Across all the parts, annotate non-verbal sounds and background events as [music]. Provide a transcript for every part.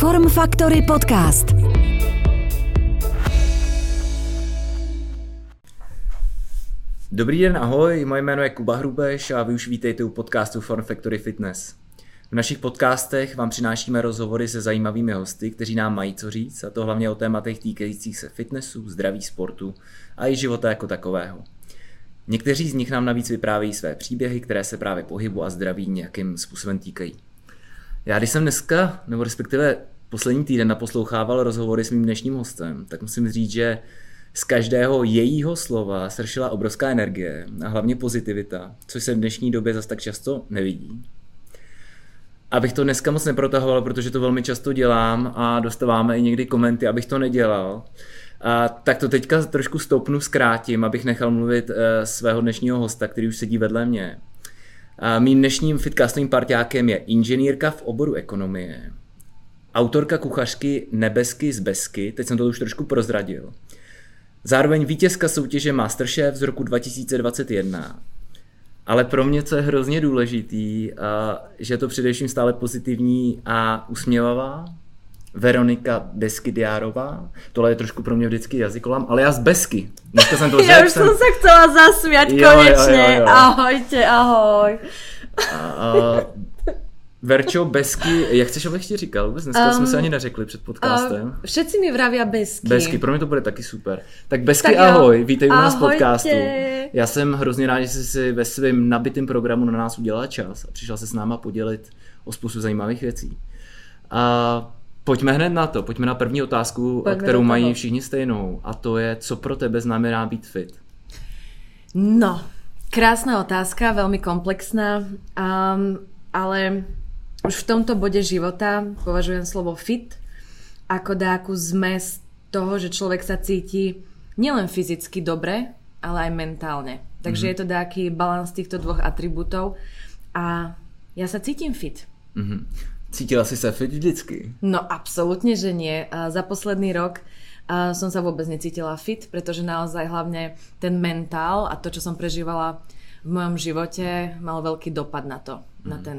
Form Factory Podcast. Dobrý den, ahoj, moje jméno je Kuba Hrubeš a vy už vítejte u podcastu Form Factory Fitness. V našich podcastech vám přinášíme rozhovory se zajímavými hosty, kteří nám mají co říct, a to hlavně o tématech týkajících se fitnessu, zdraví, sportu a i života jako takového. Někteří z nich nám navíc vyprávějí své příběhy, které se právě pohybu a zdraví nějakým způsobem týkají. Já když jsem dneska, nebo respektive poslední týden naposlouchával rozhovory s mým dnešním hostem, tak musím říct, že z každého jejího slova sršila obrovská energie a hlavně pozitivita, což se v dnešní době zase tak často nevidí. Abych to dneska moc neprotahoval, protože to velmi často dělám a dostáváme i někdy komenty, abych to nedělal. A tak to teďka trošku stoupnu, zkrátím, abych nechal mluvit uh, svého dnešního hosta, který už sedí vedle mě. A mým dnešním fitcastovým parťákem je inženýrka v oboru ekonomie, autorka kuchařky Nebesky z Besky, teď jsem to už trošku prozradil, zároveň vítězka soutěže Masterchef z roku 2021. Ale pro mě, co je hrozně důležitý, že je to především stále pozitivní a usměvavá, Veronika Beskydiárová. Tohle je trošku pro mě vždycky jazykolám, ale já z Besky. Dneska jsem to [laughs] řekl. Já už jsem se chcela zasmět konečně. Jo, jo, jo. Ahojte, ahoj. A, a, Verčo, Besky, jak chceš, abych ti říkal? Vůbec dneska um, jsme se ani neřekli před podcastem. Uh, všetci mi vravia Besky. Besky, pro mě to bude taky super. Tak Besky, tak ahoj, vítej u nás podcastu. Já jsem hrozně rád, že jsi si ve svém nabitém programu na nás udělala čas a přišla se s náma podělit o spoustu zajímavých věcí. A Pojďme hned na to, pojďme na první otázku, pojďme kterou mají všichni stejnou a to je, co pro tebe znamená být fit? No, krásna otázka, veľmi komplexná, um, ale už v tomto bode života považujem slovo fit ako dáku zmes toho, že človek sa cíti nielen fyzicky dobre, ale aj mentálne. Takže mm-hmm. je to dáky balans týchto dvoch atribútov a ja sa cítim fit. Mm-hmm. Cítila si sa fit vždycky? No absolútne, že nie. Za posledný rok som sa vôbec necítila fit, pretože naozaj hlavne ten mentál a to, čo som prežívala v mojom živote, mal veľký dopad na to, mm. na ten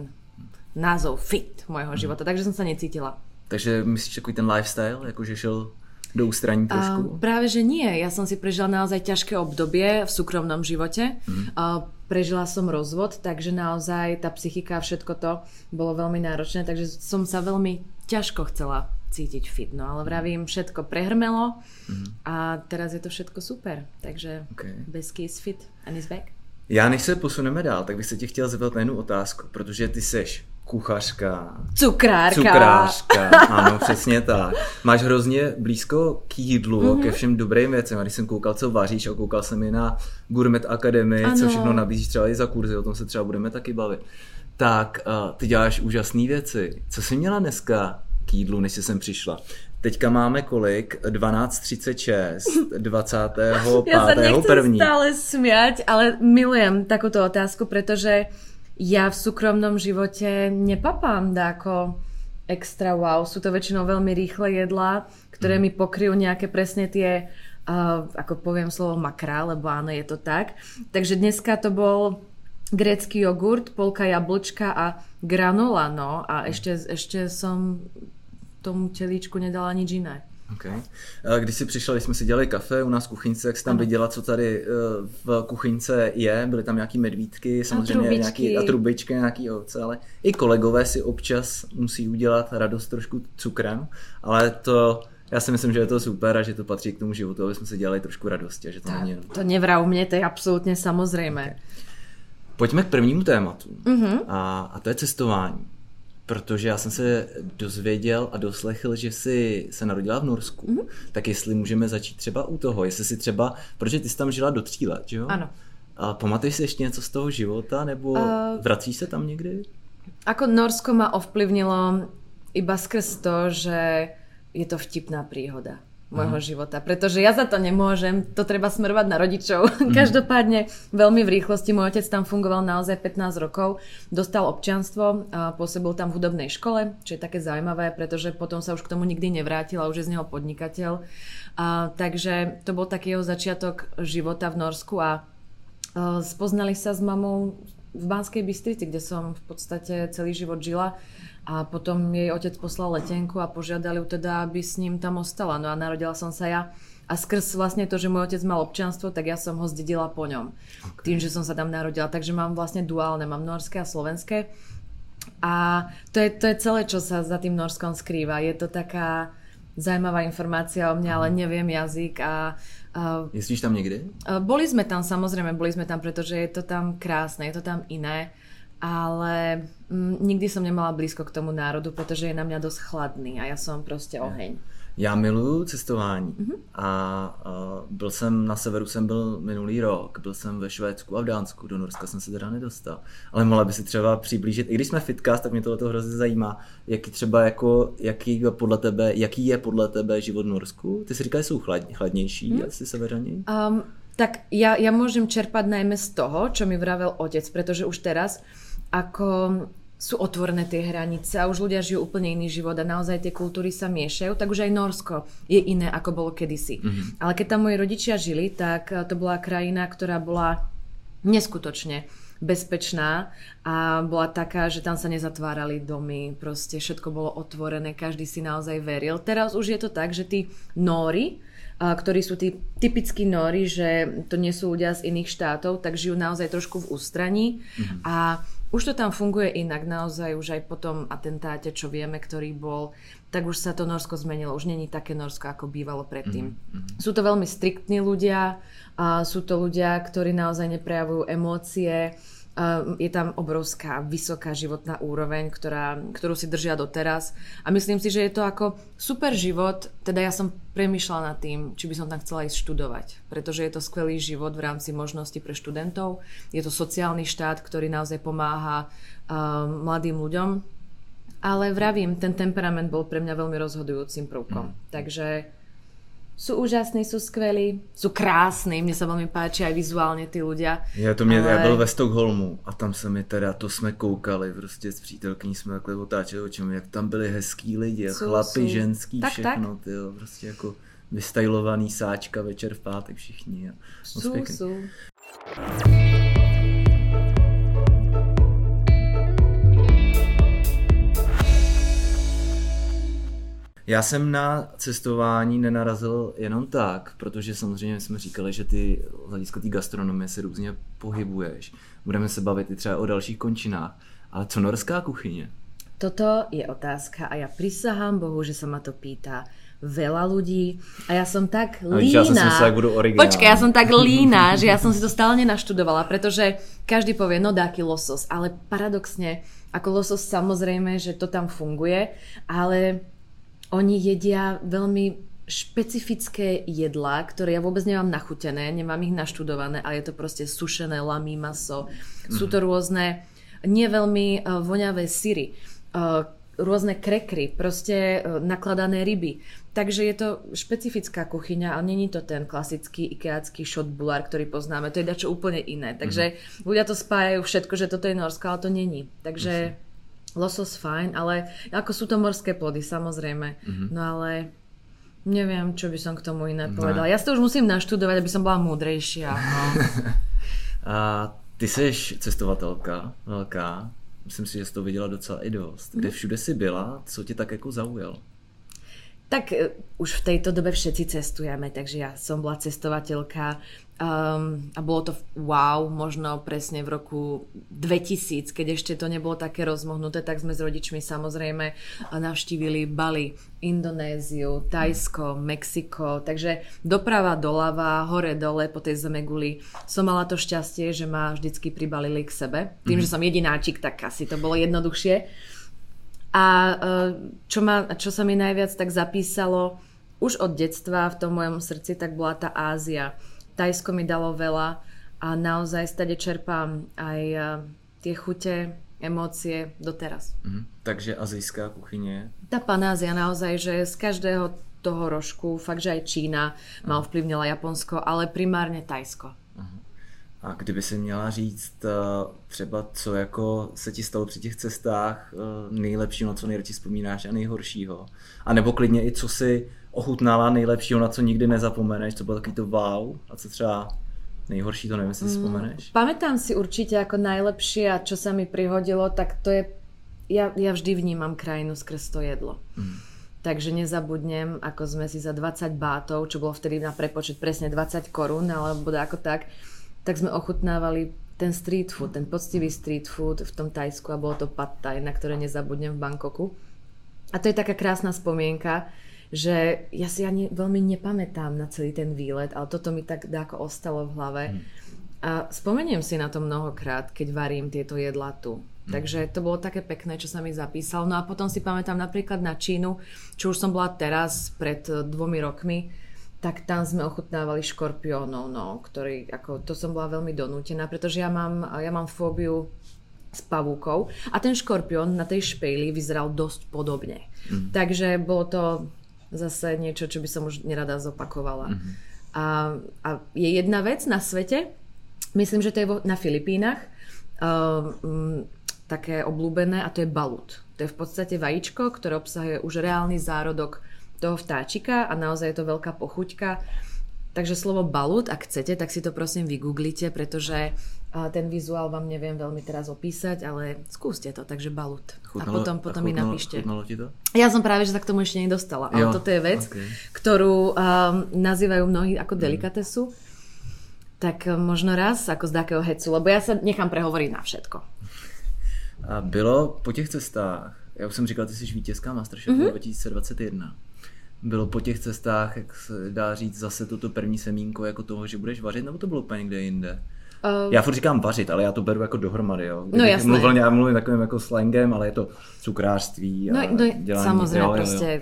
názov fit mojho mm. života, takže som sa necítila. Takže myslíš takový ten lifestyle, jakože šel do ústraní trošku? Uh, práve, že nie. Ja som si prežila naozaj ťažké obdobie v súkromnom živote. Mm. Uh, prežila som rozvod, takže naozaj tá psychika a všetko to bolo veľmi náročné, takže som sa veľmi ťažko chcela cítiť fit. No ale vravím, všetko prehrmelo mm. a teraz je to všetko super. Takže okay. Besky is fit and is back. Já než se posuneme dál, tak bych se tě chtěl zeptat na jednu otázku, protože ty seš kuchařka. Cukrárka. Cukrářka, [laughs] ano, přesně tak. Máš hrozně blízko k jídlu, mm-hmm. ke všem dobrým věcem. A když jsem koukal, co vaříš, a koukal jsem i na Gourmet Academy, ano. co všechno nabízíš třeba i za kurzy, o tom se třeba budeme taky bavit. Tak uh, ty děláš úžasné věci. Co jsi měla dneska k jídlu, než jsi sem přišla? Teďka máme kolik? 12.36, 25. Ja sa nechcem stále smiať, ale milujem takúto otázku, pretože ja v súkromnom živote nepapám dáko extra wow. Sú to väčšinou veľmi rýchle jedlá, ktoré mm. mi pokryjú nejaké presne tie, uh, ako poviem slovo makra, lebo áno, je to tak. Takže dneska to bol grécky jogurt, polka jablčka a granola, no. A ešte, ešte som tomu telíčku nedala nič iné. Okay. Když jsi přišel, když jsme si dělali kafe u nás v kuchyňce, jak jsi tam viděla, co tady eh, v kuchyňce je, byly tam nějaký medvídky, samozřejmě a nějaký, a trubičky, nějaký ovce, ale i kolegové si občas musí udělat radost trošku cukrem, ale to já si myslím, že je to super a že to patří k tomu životu, aby jsme si dělali trošku radosti a že to tak, není. To nevrav mě, to je absolutně samozřejmé. Okay. Pojďme k prvnímu tématu uh-huh. a, a to je cestování protože já jsem se dozvěděl a doslechl, že jsi se narodila v Norsku, mm-hmm. tak jestli můžeme začít třeba u toho, jestli si třeba, protože ty jsi tam žila do tří let, že jo? Ano. A pamatuješ si ještě něco z toho života, nebo uh, vracíš se tam někdy? Ako Norsko ma ovplyvnilo iba skrz to, že je to vtipná príhoda môjho uh-huh. života, pretože ja za to nemôžem, to treba smerovať na rodičov. Uh-huh. [laughs] Každopádne veľmi v rýchlosti, môj otec tam fungoval naozaj 15 rokov, dostal občianstvo, pôsobil tam v hudobnej škole, čo je také zaujímavé, pretože potom sa už k tomu nikdy nevrátil a už je z neho podnikateľ. A, takže to bol taký jeho začiatok života v Norsku a a spoznali sa s mamou v Banskej Bystrici, kde som v podstate celý život žila a potom jej otec poslal letenku a požiadali ju teda, aby s ním tam ostala. No a narodila som sa ja a skrz vlastne to, že môj otec mal občianstvo, tak ja som ho zdedila po ňom. Okay. Tým, že som sa tam narodila. Takže mám vlastne duálne, mám norské a slovenské. A to je, to je celé, čo sa za tým Norskom skrýva. Je to taká zaujímavá informácia o mne, ale neviem jazyk a Uh, Jezdíš tam niekde? Uh, boli sme tam, samozrejme, boli sme tam, pretože je to tam krásne, je to tam iné, ale mm, nikdy som nemala blízko k tomu národu, pretože je na mňa dosť chladný a ja som proste oheň. Já miluju cestování mm-hmm. a uh, byl jsem na severu, jsem byl minulý rok, byl jsem ve Švédsku a v Dánsku, do Norska jsem se teda nedostal. Ale mohla by si třeba přiblížit, i když jsme fitcast, tak mě tohle hrozně zajímá, jaký třeba jako, jaký podle tebe, jaký je podle tebe život v Norsku? Ty si říkal, že jsou chlad, chladnější mm. asi severani? Um, tak ja, ja môžem čerpať najmä z toho, čo mi vravel otec, pretože už teraz, ako sú otvorené tie hranice a už ľudia žijú úplne iný život a naozaj tie kultúry sa miešajú, tak už aj Norsko je iné, ako bolo kedysi. Mm-hmm. Ale keď tam moji rodičia žili, tak eh, to bola krajina, ktorá bola neskutočne bezpečná a bola taká, že tam sa nezatvárali domy, proste všetko bolo otvorené, každý si naozaj veril. Teraz už je to tak, že tí Nóri, eh, ktorí sú tí typickí Nóri, že to nie sú ľudia z iných štátov, tak žijú naozaj trošku v ústraní mm-hmm. a už to tam funguje inak, naozaj už aj po tom atentáte, čo vieme, ktorý bol, tak už sa to Norsko zmenilo, už není také Norsko, ako bývalo predtým. Mm-hmm. Sú to veľmi striktní ľudia, a sú to ľudia, ktorí naozaj neprejavujú emócie, je tam obrovská, vysoká životná úroveň, ktorá, ktorú si držia doteraz. A myslím si, že je to ako super život, teda ja som premyšľala nad tým, či by som tam chcela ísť študovať, pretože je to skvelý život v rámci možností pre študentov. Je to sociálny štát, ktorý naozaj pomáha uh, mladým ľuďom. Ale vravím, ten temperament bol pre mňa veľmi rozhodujúcim prvkom. Mm. Takže sú úžasní, sú skvelí, sú krásni, mne sa veľmi páči aj vizuálně ty ľudia. Já to mě, ale... já byl ve Stockholmu a tam se mi teda, to jsme koukali, prostě s přítelkyní jsme takhle otáčeli očem, jak tam byli hezký lidi, jsou, chlapi, jsou. ženský, tak, všechno, tak. Tyjo, prostě jako vystajlovaný sáčka večer v pátek všichni. Jsou, jsou. Já jsem na cestování nenarazil jenom tak, protože samozřejmě jsme říkali, že ty hlediska té gastronomie se různě pohybuješ. Budeme se bavit i třeba o dalších končinách. Ale co norská kuchyně? Toto je otázka a ja prisahám Bohu, že sa ma to pýta veľa ľudí a ja som tak lína. Ja som sa, budú Počkaj, ja som tak lína, že ja som si to stále nenaštudovala, pretože každý povie, no dáky losos, ale paradoxne, ako losos samozrejme, že to tam funguje, ale oni jedia veľmi špecifické jedlá, ktoré ja vôbec nemám nachutené, nemám ich naštudované, ale je to proste sušené lamí maso. Mm-hmm. Sú to mhm. rôzne nie veľmi uh, voňavé syry, uh, rôzne krekry, proste uh, nakladané ryby. Takže je to špecifická kuchyňa, ale není to ten klasický ikeácky shotbulár, ktorý poznáme. To je dačo úplne iné. Takže mm-hmm. ľudia to spájajú všetko, že toto je Norsko, ale to není. Takže... Mm-hmm Losos fajn, ale ako sú to morské plody, samozrejme. Mm-hmm. No ale neviem, čo by som k tomu iné no. povedala. Ja si to už musím naštudovať, aby som bola múdrejšia. No. [laughs] A ty jsi cestovatelka velká. Myslím si, že jsi to viděla docela i dost. Kde mhm. všude si byla? Co tě tak jako zaujalo? Tak uh, už v tejto dobe všetci cestujeme, takže ja som bola cestovateľka Um, a bolo to wow, možno presne v roku 2000, keď ešte to nebolo také rozmohnuté, tak sme s rodičmi samozrejme navštívili Bali, Indonéziu, Tajsko, Mexiko, takže doprava doľava, hore dole po tej zemeguli. Som mala to šťastie, že ma vždycky pribalili k sebe. Tým, mm-hmm. že som jedináčik, tak asi to bolo jednoduchšie. A uh, čo, ma, čo sa mi najviac tak zapísalo, už od detstva v tom mojom srdci, tak bola tá Ázia Tajsko mi dalo veľa a naozaj stade čerpám aj eh, tie chute, emócie doteraz. Mm, takže azijská kuchyně? Tá panázia naozaj, že z každého toho rožku, fakt, že aj Čína ma ovplyvnila Japonsko, ale primárně Tajsko. A kdyby si měla říct eh, třeba, co jako se ti stalo při těch cestách eh, nejlepšího, na co nejradši vzpomínáš a nejhoršího. A nebo klidně i co si ochutnala nejlepšího, na co nikdy nezapomeneš, co bylo takový to wow a co třeba nejhorší, to nevím, jestli si vzpomeneš. Mm, pamätám si určite ako najlepšie a čo sa mi prihodilo, tak to je, ja, ja vždy vnímam krajinu skrz to jedlo. Mm. Takže nezabudnem, ako sme si za 20 bátov, čo bolo vtedy na prepočet presne 20 korún, alebo ako tak, tak sme ochutnávali ten street food, ten poctivý street food v tom Tajsku a bolo to pad thai, na ktoré nezabudnem v Bangkoku. A to je taká krásna spomienka, že ja si ani veľmi nepamätám na celý ten výlet, ale toto mi tak ako ostalo v hlave. Hmm. A spomeniem si na to mnohokrát, keď varím tieto jedlá tu. Hmm. Takže to bolo také pekné, čo sa mi zapísal. No a potom si pamätám napríklad na Čínu, čo už som bola teraz, pred dvomi rokmi, tak tam sme ochutnávali škorpiónov, no, ktorý, ako, to som bola veľmi donútená, pretože ja mám, ja mám fóbiu s pavúkou a ten škorpión na tej špejli vyzeral dosť podobne. Mm. Takže bolo to zase niečo, čo by som už nerada zopakovala. Mm. A, a je jedna vec na svete, myslím, že to je vo, na Filipínach, um, také oblúbené a to je balut. To je v podstate vajíčko, ktoré obsahuje už reálny zárodok toho vtáčika a naozaj je to veľká pochuťka. Takže slovo balut, ak chcete, tak si to prosím vygooglite, pretože ten vizuál vám neviem veľmi teraz opísať, ale skúste to, takže balut. Chutnalo, a potom, potom a chutnalo, mi napíšte. ti to? Ja som práve, že sa k tomu ešte nedostala, ale jo, toto je vec, okay. ktorú um, nazývajú mnohí ako mm. delikatesu. Tak um, možno raz, ako z takého hecu, lebo ja sa nechám prehovoriť na všetko. A bylo po těch cestách, já už jsem říkal, ty jsi vítězka Masterchefu mm-hmm. 2021 bylo po těch cestách, jak se dá říct, zase toto první semínko jako toho, že budeš vařit, nebo to bylo úplně někde jinde? Uh, já furt říkám vařit, ale já to beru jako dohromady, jo. no jasné. Mluvil, já mluvím takovým jako slangem, ale je to cukrářství a no, no, dělání. Samozřejmě, jo, prostě jo, jo.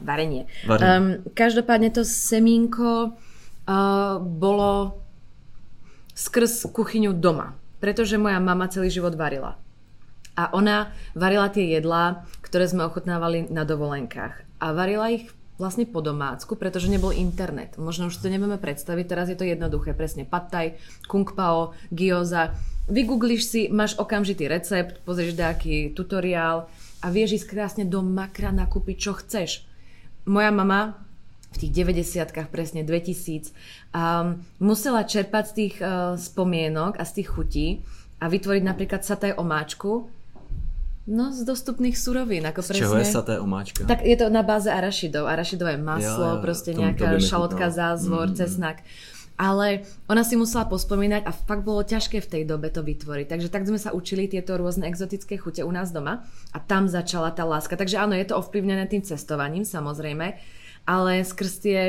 varenie. Um, každopádne to semínko uh, bolo skrz kuchyňu doma, pretože moja mama celý život varila. A ona varila tie jedlá, ktoré sme ochutnávali na dovolenkách. A varila ich vlastne po domácku, pretože nebol internet. Možno už to nevieme predstaviť, teraz je to jednoduché, presne pattaj, kung pao, gyoza. Vygoogliš si, máš okamžitý recept, pozrieš nejaký tutoriál a vieš ísť krásne do makra nakúpiť, čo chceš. Moja mama v tých 90 presne 2000, um, musela čerpať z tých uh, spomienok a z tých chutí a vytvoriť napríklad sataj omáčku, No, z dostupných surovín. Ako z presne... čoho je saté omáčka? Tak je to na báze arašidov. Arašidové maslo, jo, proste nejaká šalotka, zázvor, mm. cesnak. Ale ona si musela pospomínať a fakt bolo ťažké v tej dobe to vytvoriť. Takže tak sme sa učili tieto rôzne exotické chute u nás doma a tam začala tá láska. Takže áno, je to ovplyvnené tým cestovaním samozrejme, ale skrz tie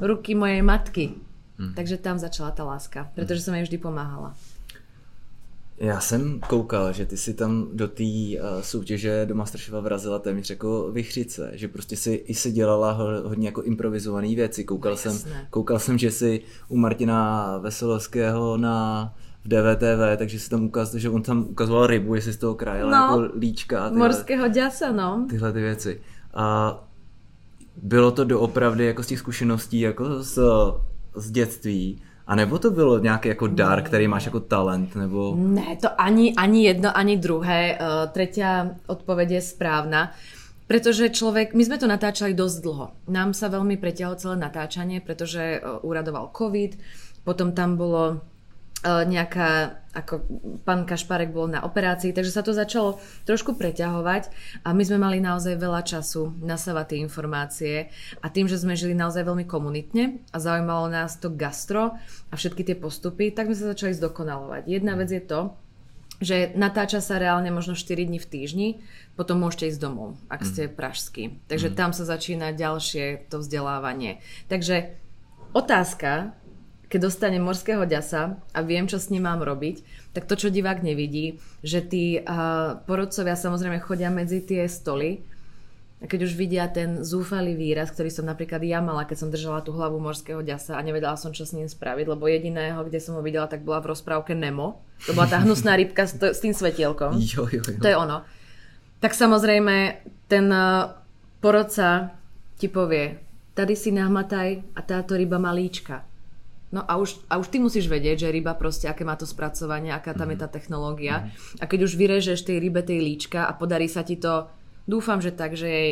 ruky mojej matky. Mm. Takže tam začala tá láska, pretože som jej vždy pomáhala. Já jsem koukal, že ty si tam do té uh, soutěže do Masterchefa vrazila téměř jako vychřice, že prostě si i si dělala hodně jako improvizované věci. Koukal, no, jsem, koukal jsem, že si u Martina Veselovského na v DVTV, takže si tam ukázal, že on tam ukazoval rybu, jestli z toho krajela no, jako líčka. Tyhle, morského děsa, no. Tyhle ty věci. A bylo to doopravdy jako z těch zkušeností jako z, z dětství, a nebo to bylo nějaký jako dar, který máš jako talent, nebo... Ne, to ani, ani jedno, ani druhé. Uh, tretia odpoveď je správna. Pretože človek, my sme to natáčali dosť dlho. Nám sa veľmi pretiahlo celé natáčanie, pretože uh, uradoval COVID, potom tam bolo nejaká, ako pán Kašparek bol na operácii, takže sa to začalo trošku preťahovať a my sme mali naozaj veľa času nasávať tie informácie a tým, že sme žili naozaj veľmi komunitne a zaujímalo nás to gastro a všetky tie postupy, tak sme sa začali zdokonalovať. Jedna vec je to, že natáča sa reálne možno 4 dní v týždni, potom môžete ísť domov, ak ste mm. pražský. Takže mm. tam sa začína ďalšie to vzdelávanie. Takže otázka, keď dostanem morského ďasa a viem, čo s ním mám robiť, tak to, čo divák nevidí, že tí uh, porodcovia samozrejme chodia medzi tie stoly a keď už vidia ten zúfalý výraz, ktorý som napríklad ja mala, keď som držala tú hlavu morského ďasa a nevedela som, čo s ním spraviť, lebo jediného, kde som ho videla, tak bola v rozprávke Nemo. To bola tá hnusná rybka s, to, s tým svetielkom. [laughs] Jo, jo, jo. To je ono. Tak samozrejme, ten uh, porodca ti povie, tady si nahmataj a táto ryba malíčka No a už, a už ty musíš vedieť, že ryba proste, aké má to spracovanie, aká tam mm. je tá mhm. technológia. Mm. A keď už vyrežeš tej rybe tej líčka a podarí sa ti to, dúfam, že tak, že jej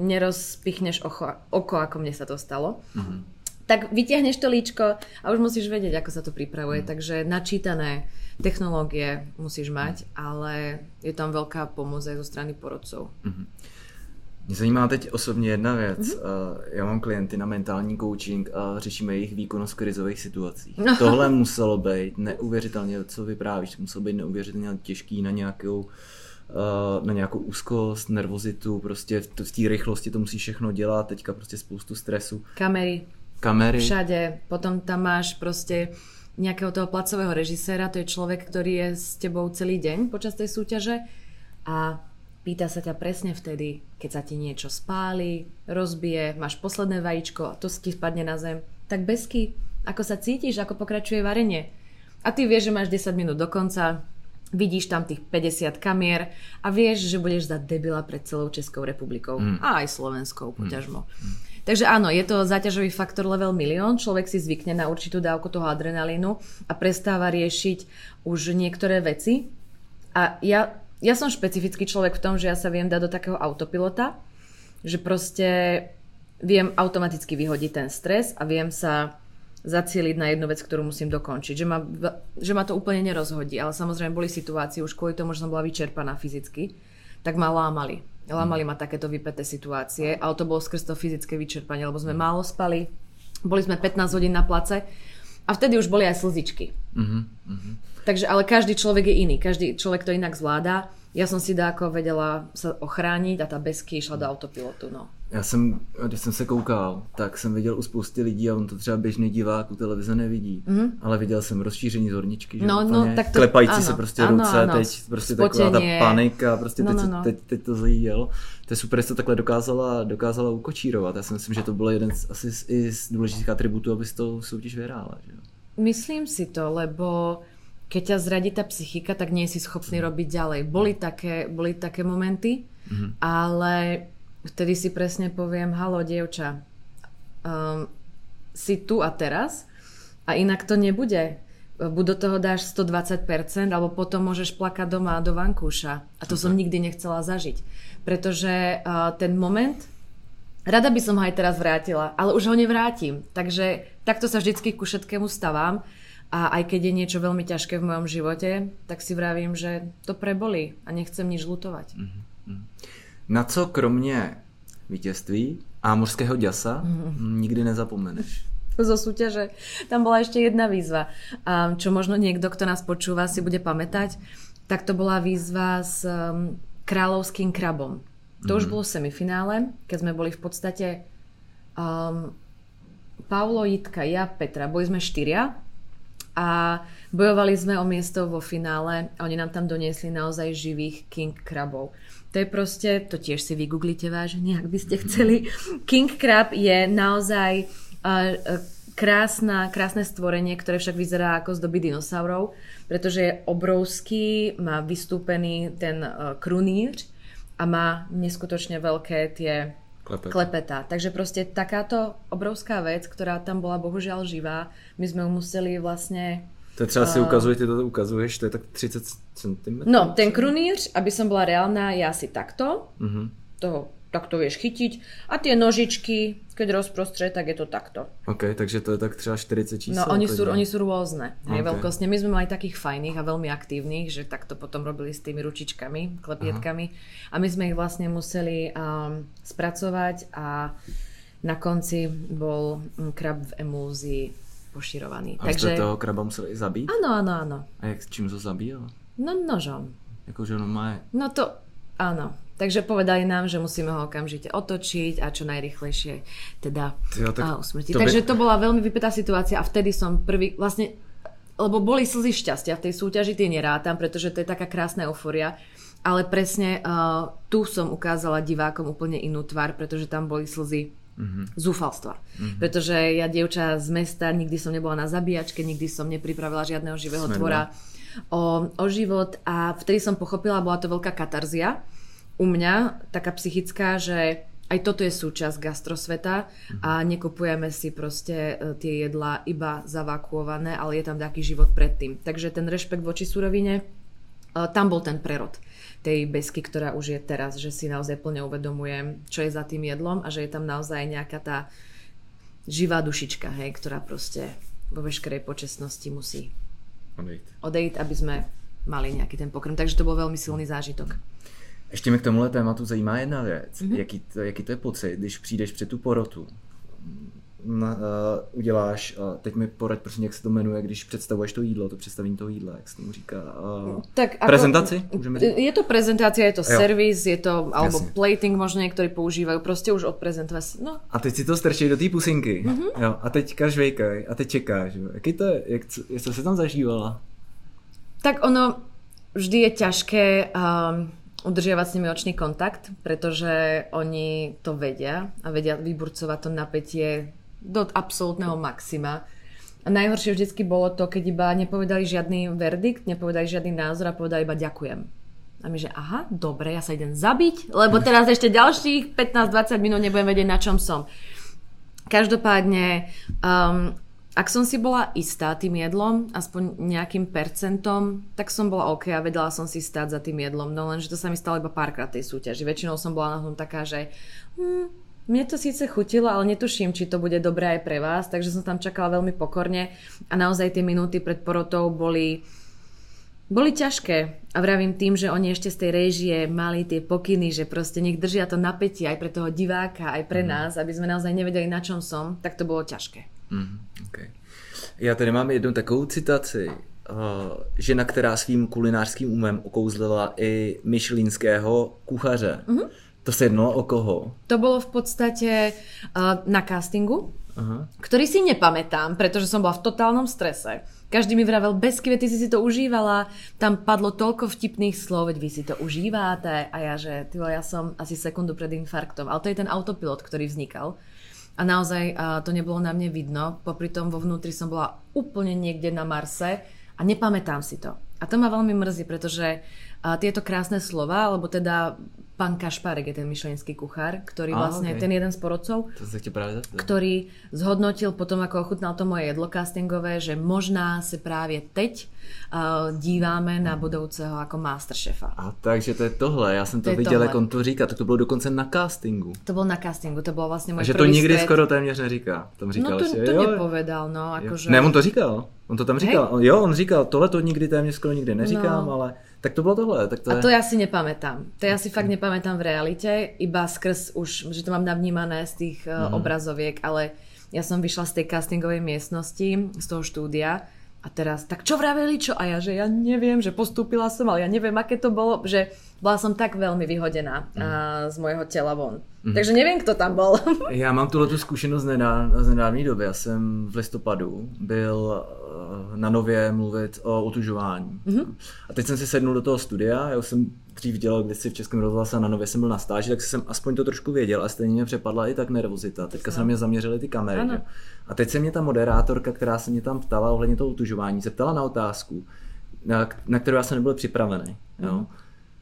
nerozpichneš oko, oko ako mne sa to stalo, mm. tak vyťahneš to líčko a už musíš vedieť, ako sa to pripravuje. Mm. Takže načítané technológie musíš mať, ale je tam veľká pomoc aj zo strany porodcov. Mm-hmm. Mě zajímá teď osobně jedna věc. Mm-hmm. Já mám klienty na mentální coaching a řešíme jejich výkonnost v krizových situacích. No. Tohle muselo být neuvěřitelně, co vyprávíš, muselo být neuvěřitelně těžký na nějakou eh, na nějakou úzkost, nervozitu, prostě v té rychlosti to musíš všechno dělat, teďka prostě spoustu stresu. Kamery. Kamery. Všade. Potom tam máš prostě nejakého toho placového režiséra, to je človek, ktorý je s tebou celý deň počas tej súťaže a pýta sa ťa presne vtedy, keď sa ti niečo spáli, rozbije, máš posledné vajíčko a to ti spadne na zem. Tak bezky, ako sa cítiš, ako pokračuje varenie. A ty vieš, že máš 10 minút do konca, vidíš tam tých 50 kamier a vieš, že budeš za debila pred celou Českou republikou mm. a aj Slovenskou poťažmo. Mm. Takže áno, je to záťažový faktor level milión, človek si zvykne na určitú dávku toho adrenalínu a prestáva riešiť už niektoré veci. A ja, ja som špecifický človek v tom, že ja sa viem dať do takého autopilota, že proste viem automaticky vyhodiť ten stres a viem sa zacieliť na jednu vec, ktorú musím dokončiť. Že ma, že ma to úplne nerozhodí. Ale samozrejme boli situácie, už kvôli tomu, že som bola vyčerpaná fyzicky, tak ma lámali. Lámali ma takéto vypeté situácie, ale to bolo skrz to fyzické vyčerpanie, lebo sme málo spali, boli sme 15 hodín na place a vtedy už boli aj slzičky. Uh-huh, uh-huh. Takže, ale každý človek je iný, každý človek to inak zvláda ja som si dáko vedela sa ochrániť a tá besky išla do autopilotu. No. Já jsem, když jsem se koukal, tak jsem viděl u spousty lidí a on to třeba běžný divák u televize nevidí, mm-hmm. ale viděl jsem rozšíření zorničky, že no, no, tak to, klepající ano, se prostě ano, ruce, ano, teď prostě Spotenie. taková ta panika, prostě no, teď, no, no. teď, teď to zajíjelo. To je super, že to takhle dokázala, dokázala ukočírovat. Já si myslím, že to bylo jeden z, asi z, i z důležitých atributů, aby to soutěž vyhrála. Že? Myslím si to, lebo keď ťa zradí tá psychika, tak nie si schopný mm. robiť ďalej. Boli také, boli také momenty, mm. ale vtedy si presne poviem, halo, dievča, um, si tu a teraz a inak to nebude. Buď do toho dáš 120% alebo potom môžeš plakať doma do vankúša. A to okay. som nikdy nechcela zažiť. Pretože uh, ten moment, rada by som ho aj teraz vrátila, ale už ho nevrátim. Takže takto sa vždycky ku všetkému stavám a aj keď je niečo veľmi ťažké v mojom živote, tak si vravím, že to prebolí a nechcem nič lutovať. Mm-hmm. Na co kromě vítězství a morského ďasa mm-hmm. nikdy nezapomeneš? Zo súťaže. Tam bola ešte jedna výzva, čo možno niekto, kto nás počúva, si bude pamätať. Tak to bola výzva s um, kráľovským krabom. To mm-hmm. už mhm. bolo v semifinále, keď sme boli v podstate um, Paulo, Jitka, ja, Petra. Boli sme štyria a bojovali sme o miesto vo finále a oni nám tam doniesli naozaj živých king krabov. To je proste, to tiež si vygooglite vážne, ak by ste chceli. King krab je naozaj uh, krásna, krásne stvorenie, ktoré však vyzerá ako z doby dinosaurov, pretože je obrovský, má vystúpený ten uh, krunír a má neskutočne veľké tie klepeta. klepeta. Takže proste takáto obrovská vec, ktorá tam bola bohužiaľ živá, my sme ju museli vlastne to je třeba si ukazuje, ty to ukazuješ, to je tak 30 cm. No, ten kruníř, aby som bola reálna, je asi takto. Uh-huh. Toho tak to vieš chytiť. A tie nožičky, keď rozprostře, tak je to takto. OK, takže to je tak třeba 40 čísel. No, oni sú, oni sú rôzne. Hej, okay. veľkostne. My sme mali takých fajných a veľmi aktívnych, že takto potom robili s tými ručičkami, klepietkami. Aha. A my sme ich vlastne museli um, spracovať a na konci bol mm, krab v emúzii poširovaný. A Takže... ste toho kraba museli zabiť? Áno, áno, áno. A jak, čím to zabíjal? No nožom. Jakože ono má... No to, áno. Takže povedali nám, že musíme ho okamžite otočiť a čo najrychlejšie teda jo, tak a usmrtiť. To Takže by... to bola veľmi vypetá situácia a vtedy som prvý, vlastne, lebo boli slzy šťastia v tej súťaži, tie nerátam, pretože to je taká krásna euforia, ale presne uh, tu som ukázala divákom úplne inú tvár, pretože tam boli slzy Mm-hmm. zúfalstva. Mm-hmm. Pretože ja, dievča z mesta, nikdy som nebola na zabíjačke, nikdy som nepripravila žiadneho živého Smedla. tvora o, o život a vtedy som pochopila, bola to veľká katarzia, u mňa taká psychická, že aj toto je súčasť gastrosveta a nekupujeme si proste e, tie jedlá iba zavakuované, ale je tam taký život predtým. Takže ten rešpekt voči surovine, e, tam bol ten prerod tej besky, ktorá už je teraz, že si naozaj plne uvedomujem, čo je za tým jedlom a že je tam naozaj nejaká tá živá dušička, hej, ktorá proste vo veškerej počestnosti musí odejít. odejít, aby sme mali nějaký ten pokrm. Takže to byl velmi silný zážitok. Ještě mi k tomuhle tématu zajímá jedna věc. Mm-hmm. Jaký, to, jaký to je pocit, když přijdeš před tu porotu, na, uh, uděláš, uh, teď mi poraď prosím, jak se to jmenuje, když představuješ to jídlo, to představení toho jídla, jak se tomu říká. Uh, tak ako, prezentaci? Můžeme říct? Je to prezentácia, je to jo. servis, je to, alebo Jasně. plating možno některý používají, prostě už odprezentovať. No. A teď si to strčí do té pusinky. Mm-hmm. Jo, a teďka žvejkaj, a teď čekáš. Jo. Jaký to je, jak, co se tam zažívala? Tak ono vždy je ťažké um, udržiavať s nimi očný kontakt, pretože oni to vedia a vedia vyburcovať to napätie do absolútneho maxima. A najhoršie vždycky bolo to, keď iba nepovedali žiadny verdikt, nepovedali žiadny názor a povedali iba ďakujem. A my, že aha, dobre, ja sa idem zabiť, lebo teraz ešte ďalších 15-20 minút nebudem vedieť, na čom som. Každopádne, um, ak som si bola istá tým jedlom, aspoň nejakým percentom, tak som bola OK a vedela som si stáť za tým jedlom. No lenže to sa mi stalo iba párkrát tej súťaži. Väčšinou som bola na tom taká, že hm, mne to síce chutilo, ale netuším, či to bude dobré aj pre vás, takže som tam čakala veľmi pokorne a naozaj tie minúty pred porotou boli, boli ťažké. A vravím tým, že oni ešte z tej režie mali tie pokyny, že proste nech držia to napätie aj pre toho diváka, aj pre mm. nás, aby sme naozaj nevedeli, na čom som, tak to bolo ťažké. Mm, okay. Já tady mám jednu takovou citaci. Uh, žena, která svým kulinářským umem okouzlila i myšlínského kuchaře. Mm-hmm to se jednalo o koho? To bolo v podstate uh, na castingu, Aha. ktorý si nepamätám, pretože som bola v totálnom strese. Každý mi vravel, bez ty si si to užívala, tam padlo toľko vtipných slov, veď vy si to užívate. A ja, že tyvo, ja som asi sekundu pred infarktom. Ale to je ten autopilot, ktorý vznikal. A naozaj uh, to nebolo na mne vidno. Popri tom vo vnútri som bola úplne niekde na Marse a nepamätám si to. A to ma veľmi mrzí, pretože tieto krásne slova, alebo teda pán Kašparek je ten myšlenský kuchár, ktorý ah, vlastne, okay. ten jeden z porodcov, to sa práve ktorý zhodnotil potom, ako ochutnal to moje jedlo castingové, že možná se právě teď uh, díváme na budoucího jako masterchefa. A takže to je tohle, já jsem to, to viděl, jak on to říká, tak to bylo dokonce na castingu. To bylo na castingu, to bylo vlastně můj A že to nikdy stret. skoro téměř neříká. Tam říkal, no to, to jo, nepovedal, no. Akože... Ne, on to říkal. On to tam říkal. Hej. Jo, on říkal, tohle to nikdy téměř skoro nikdy neříkám, no. ale tak to bylo tohle. Tak to a je... to já si nepamätám. To já si fakt nepamätám v realite, iba skrz už, že to mám navnímané z tých mm-hmm. obrazoviek, ale ja som vyšla z tej castingovej miestnosti, z toho štúdia a teraz, tak čo vraveli, čo? A ja, že ja neviem, že postúpila som, ale ja neviem, aké to bolo, že bola som tak veľmi vyhodená mm. a, z mojho těla von. Mm. Takže nevím, kdo tam byl. [laughs] Já mám tuhle tu zkušenost z, nedá, z nedávné doby. Já jsem v listopadu byl eh, na Nově mluvit o otužování. Mm-hmm. A teď jsem si sednul do toho studia, já jsem dřív dělal kdysi v Českém rozhlase a na Nově jsem byl na stáži, tak jsem aspoň to trošku věděl a stejně mě přepadla i tak nervozita. Teďka se na mě zaměřily ty kamery. Ano. A teď se mě ta moderátorka, která se mě tam ptala ohledně toho otužování, se ptala na otázku, na, na kterou já jsem nebyl připravený. Jo?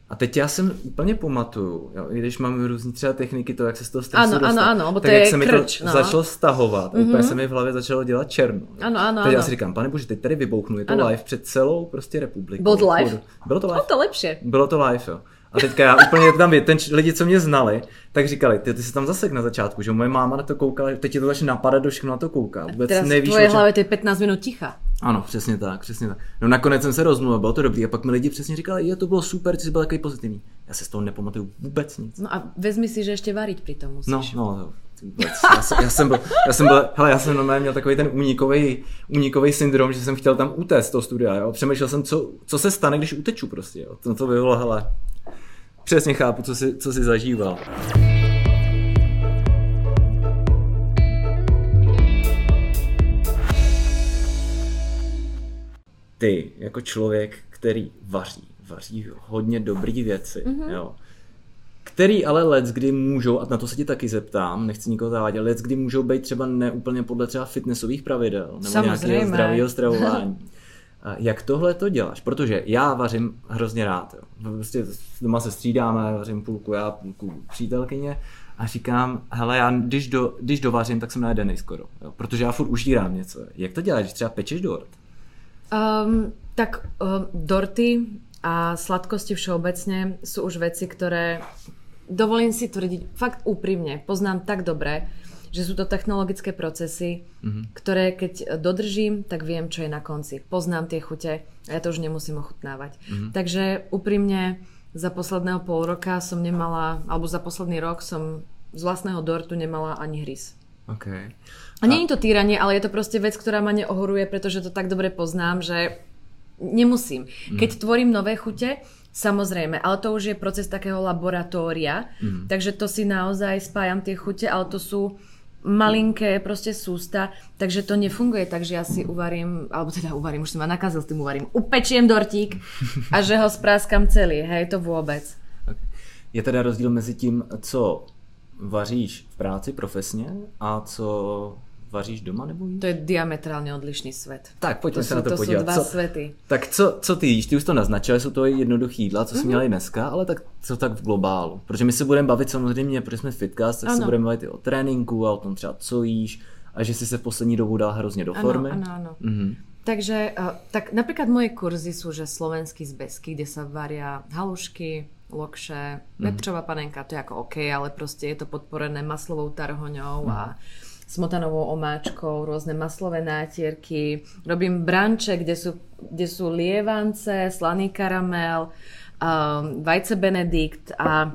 A teď já jsem úplně pamatuju, jo, i když mám různé třeba techniky, to, jak se z toho stresu ano, dostat, ano, ano, tak jak se mi to no. začalo stahovat, mm-hmm. úplně se mi v hlavě začalo dělat černo. Ano, ano, teď ano. já si říkám, pane bože, teď tady vybouchnu, je to ano. live před celou prostě republikou. Bylo to live? Bylo to live. Bylo to lepší. Bylo to live, jo. A teďka já úplně tam, ten lidi, co mě znali, tak říkali, ty, ty jsi tam zasek na začátku, že moje máma na to koukala, teď ti to začne napadat, do všechno na to kouká. Vůbec Teraz nevíš, v tvoje hlavě to je 15 minut ticha. Ano, přesně tak, přesně tak. No nakonec jsem se rozmluvil, bylo to dobrý a pak mi lidi přesně říkali, je to bylo super, ty jsi byl takový pozitivní. Já se z toho nepamatuju vůbec nic. No a vezmi si, že ještě variť pri tom musíš. No, no, Vůbec. Já, jsem, já, jsem byl, já jsem byl, hele, já jsem normálně měl takový ten únikový, únikový syndrom, že jsem chtěl tam utéct z toho studia, jo. Přemýšlel jsem, co, co se stane, když uteču prostě, jo. To, to by bylo, hele, přesně chápu, co si, co si zažíval. Ty, jako člověk, který vaří, vaří hodně dobrý věci, mm-hmm. jo, který ale let, kdy můžou, a na to se ti taky zeptám, nechci nikoho zavádět, let, kdy můžou být třeba neúplně podle třeba fitnessových pravidel, nebo nějakého zdravého stravování. [laughs] Jak tohle to děláš? Protože já vařím hrozně rád. Prostě doma se střídáme, vařím půlku já, půlku přítelkyně a říkám, hele, já když, do, když dovařím, tak jsem najedený skoro, jo. protože já furt užírám něco. Jak to děláš, když třeba pečeš dort? Um, tak um, dorty a sladkosti všeobecne sú už veci, ktoré dovolím si tvrdiť fakt úprimne, poznám tak dobre, že sú to technologické procesy, mm-hmm. ktoré keď dodržím, tak viem, čo je na konci. Poznám tie chute a ja to už nemusím ochutnávať. Mm-hmm. Takže úprimne za posledného pol roka som nemala, alebo za posledný rok som z vlastného dortu nemala ani hryz. Okay. A nie je to týranie, ale je to proste vec, ktorá ma neohoruje, pretože to tak dobre poznám, že nemusím. Mm. Keď tvorím nové chute, Samozrejme, ale to už je proces takého laboratória, mm. takže to si naozaj spájam tie chute, ale to sú malinké proste sústa, takže to nefunguje tak, ja si uvarím, alebo teda uvarím, už som ma nakazil s tým uvarím, upečiem dortík a že ho spráskam celý, hej, to vôbec. Je teda rozdíl mezi tím, co vaříš v práci profesně a co vaříš doma nebo jíš? To je diametrálně odlišný svět. Tak pojďme to se jsou, na to, to podívat. Jsou dva co, světy. Tak co, co ty jíš? Ty už to naznačila, jsou to jednoduché jídla, co jsme mm-hmm. měli dneska, ale tak co tak v globálu? Protože my se budeme bavit samozřejmě, protože jsme fitcast, tak ano. se budeme bavit i o tréninku a o tom třeba co jíš a že si se v poslední dobu dal hrozně do formy. Ano, ano. Mm-hmm. Takže tak napríklad moje kurzy sú, že slovenský zbesky, kde sa varia halušky, lokše, vetrová mhm. panenka, to je ako OK, ale proste je to podporené maslovou tarhoňou mm. a smotanovou omáčkou, rôzne maslové nátierky. Robím branče, kde sú, kde sú lievance, slaný karamel, um, vajce benedikt a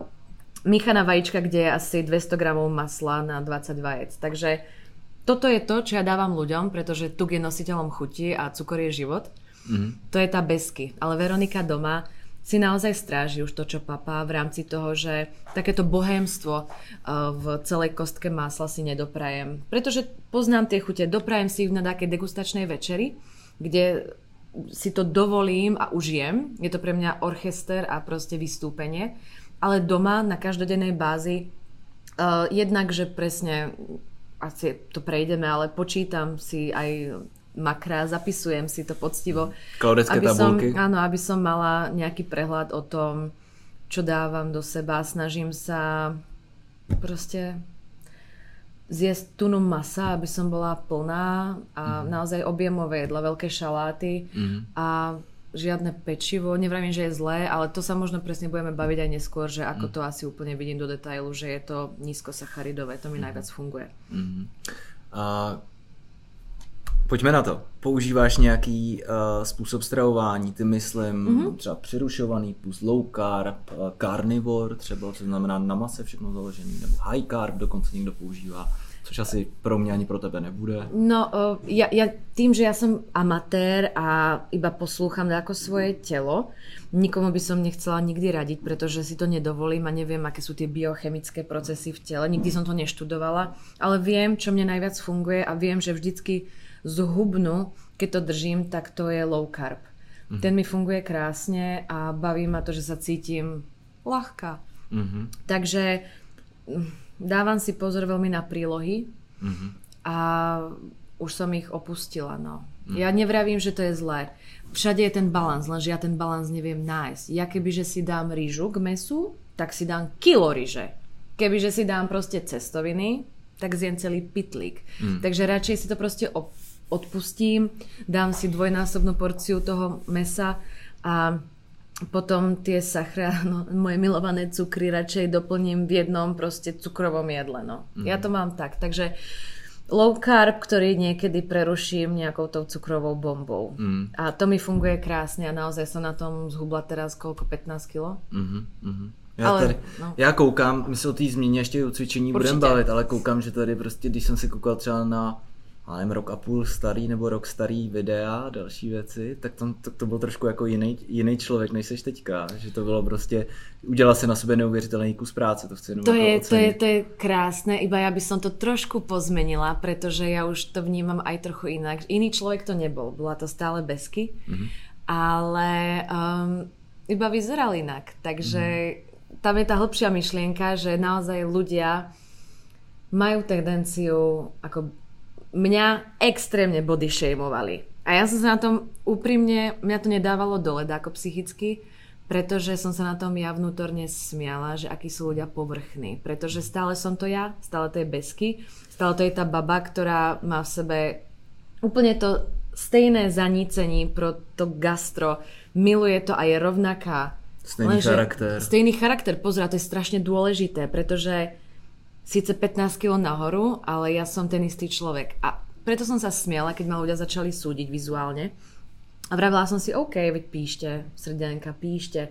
míchaná vajíčka, kde je asi 200 gramov masla na 20 vajec. Takže toto je to, čo ja dávam ľuďom, pretože tuk je nositeľom chuti a cukor je život. Mm. To je tá besky. Ale Veronika doma si naozaj stráži už to, čo papá v rámci toho, že takéto bohémstvo uh, v celej kostke másla si nedoprajem. Pretože poznám tie chute, doprajem si ich na takej degustačnej večeri, kde si to dovolím a užijem. Je to pre mňa orchester a proste vystúpenie. Ale doma na každodennej bázi uh, jednak, že presne asi to prejdeme, ale počítam si aj makra, zapisujem si to poctivo. Aby tabulky. Som, áno, aby som mala nejaký prehľad o tom, čo dávam do seba. Snažím sa proste zjesť tunu masa, aby som bola plná a mm. naozaj objemové jedla, veľké šaláty mm. a žiadne pečivo. Nevravím, že je zlé, ale to sa možno presne budeme baviť aj neskôr, že ako mm. to asi úplne vidím do detailu, že je to nízkosacharidové, to mi mm. najviac funguje. Mm. A Pojďme na to. Používáš nějaký uh, způsob stravování, ty myslím mm-hmm. třeba přerušovaný plus low carb, uh, carnivore třeba, co znamená na mase všechno založený, nebo high carb dokonce někdo používá, což asi pro mě ani pro tebe nebude. No, uh, ja, ja tým, že ja som amatér a iba poslúcham ako svoje telo, nikomu by som nechcela nikdy radiť, pretože si to nedovolím a neviem, aké sú tie biochemické procesy v tele. Nikdy som to neštudovala, ale viem, čo mne najviac funguje a viem, že vždycky zhubnú, keď to držím, tak to je low carb. Mm-hmm. Ten mi funguje krásne a baví ma to, že sa cítim ľahká. Mm-hmm. Takže mm, dávam si pozor veľmi na prílohy mm-hmm. a už som ich opustila. No. Mm-hmm. Ja nevravím, že to je zlé. Všade je ten balans, lenže ja ten balans neviem nájsť. Ja kebyže si dám rýžu k mesu, tak si dám kilo ryže. Kebyže si dám proste cestoviny, tak zjem celý pitlík. Mm. Takže radšej si to proste op- odpustím, dám si dvojnásobnú porciu toho mesa a potom tie sachra, [laughs] no, moje milované cukry radšej doplním v jednom proste cukrovom jedle. No. Mm. Ja to mám tak. Takže low carb, ktorý niekedy preruším nejakou tou cukrovou bombou. Mm. A to mi funguje krásne a naozaj som na tom zhubla teraz koľko, 15 kg? Mm-hmm, mm-hmm. Já, ale, tady, no. já koukám, my se o té změně ještě o cvičení budeme bavit, ale koukám, že tady prostě, když jsem si koukal třeba na nevím, rok a půl starý nebo rok starý videa a další věci, tak to, to, to byl trošku jako jiný, jiný člověk, než seš teďka. Že to bylo prostě, udělal se na sebe neuvěřitelný kus práce, to chci jenom to je, to je, to je krásne, iba ja by som to trošku pozmenila, pretože ja už to vnímam aj trochu inak. Iný človek to nebol, bola to stále besky, mm-hmm. ale um, iba vyzeral inak. Takže mm-hmm. tam je tá hĺbšia myšlienka, že naozaj ľudia majú tendenciu ako mňa extrémne body shameovali. A ja som sa na tom úprimne, mňa to nedávalo dole ako psychicky, pretože som sa na tom ja vnútorne smiala, že akí sú ľudia povrchní. Pretože stále som to ja, stále to je besky, stále to je tá baba, ktorá má v sebe úplne to stejné zanícení pro to gastro, miluje to a je rovnaká. Stejný Lenže charakter. Stejný charakter, pozor, to je strašne dôležité, pretože síce 15 kg nahoru, ale ja som ten istý človek. A preto som sa smiala, keď ma ľudia začali súdiť vizuálne. A vravila som si, OK, veď píšte, srdenka, píšte.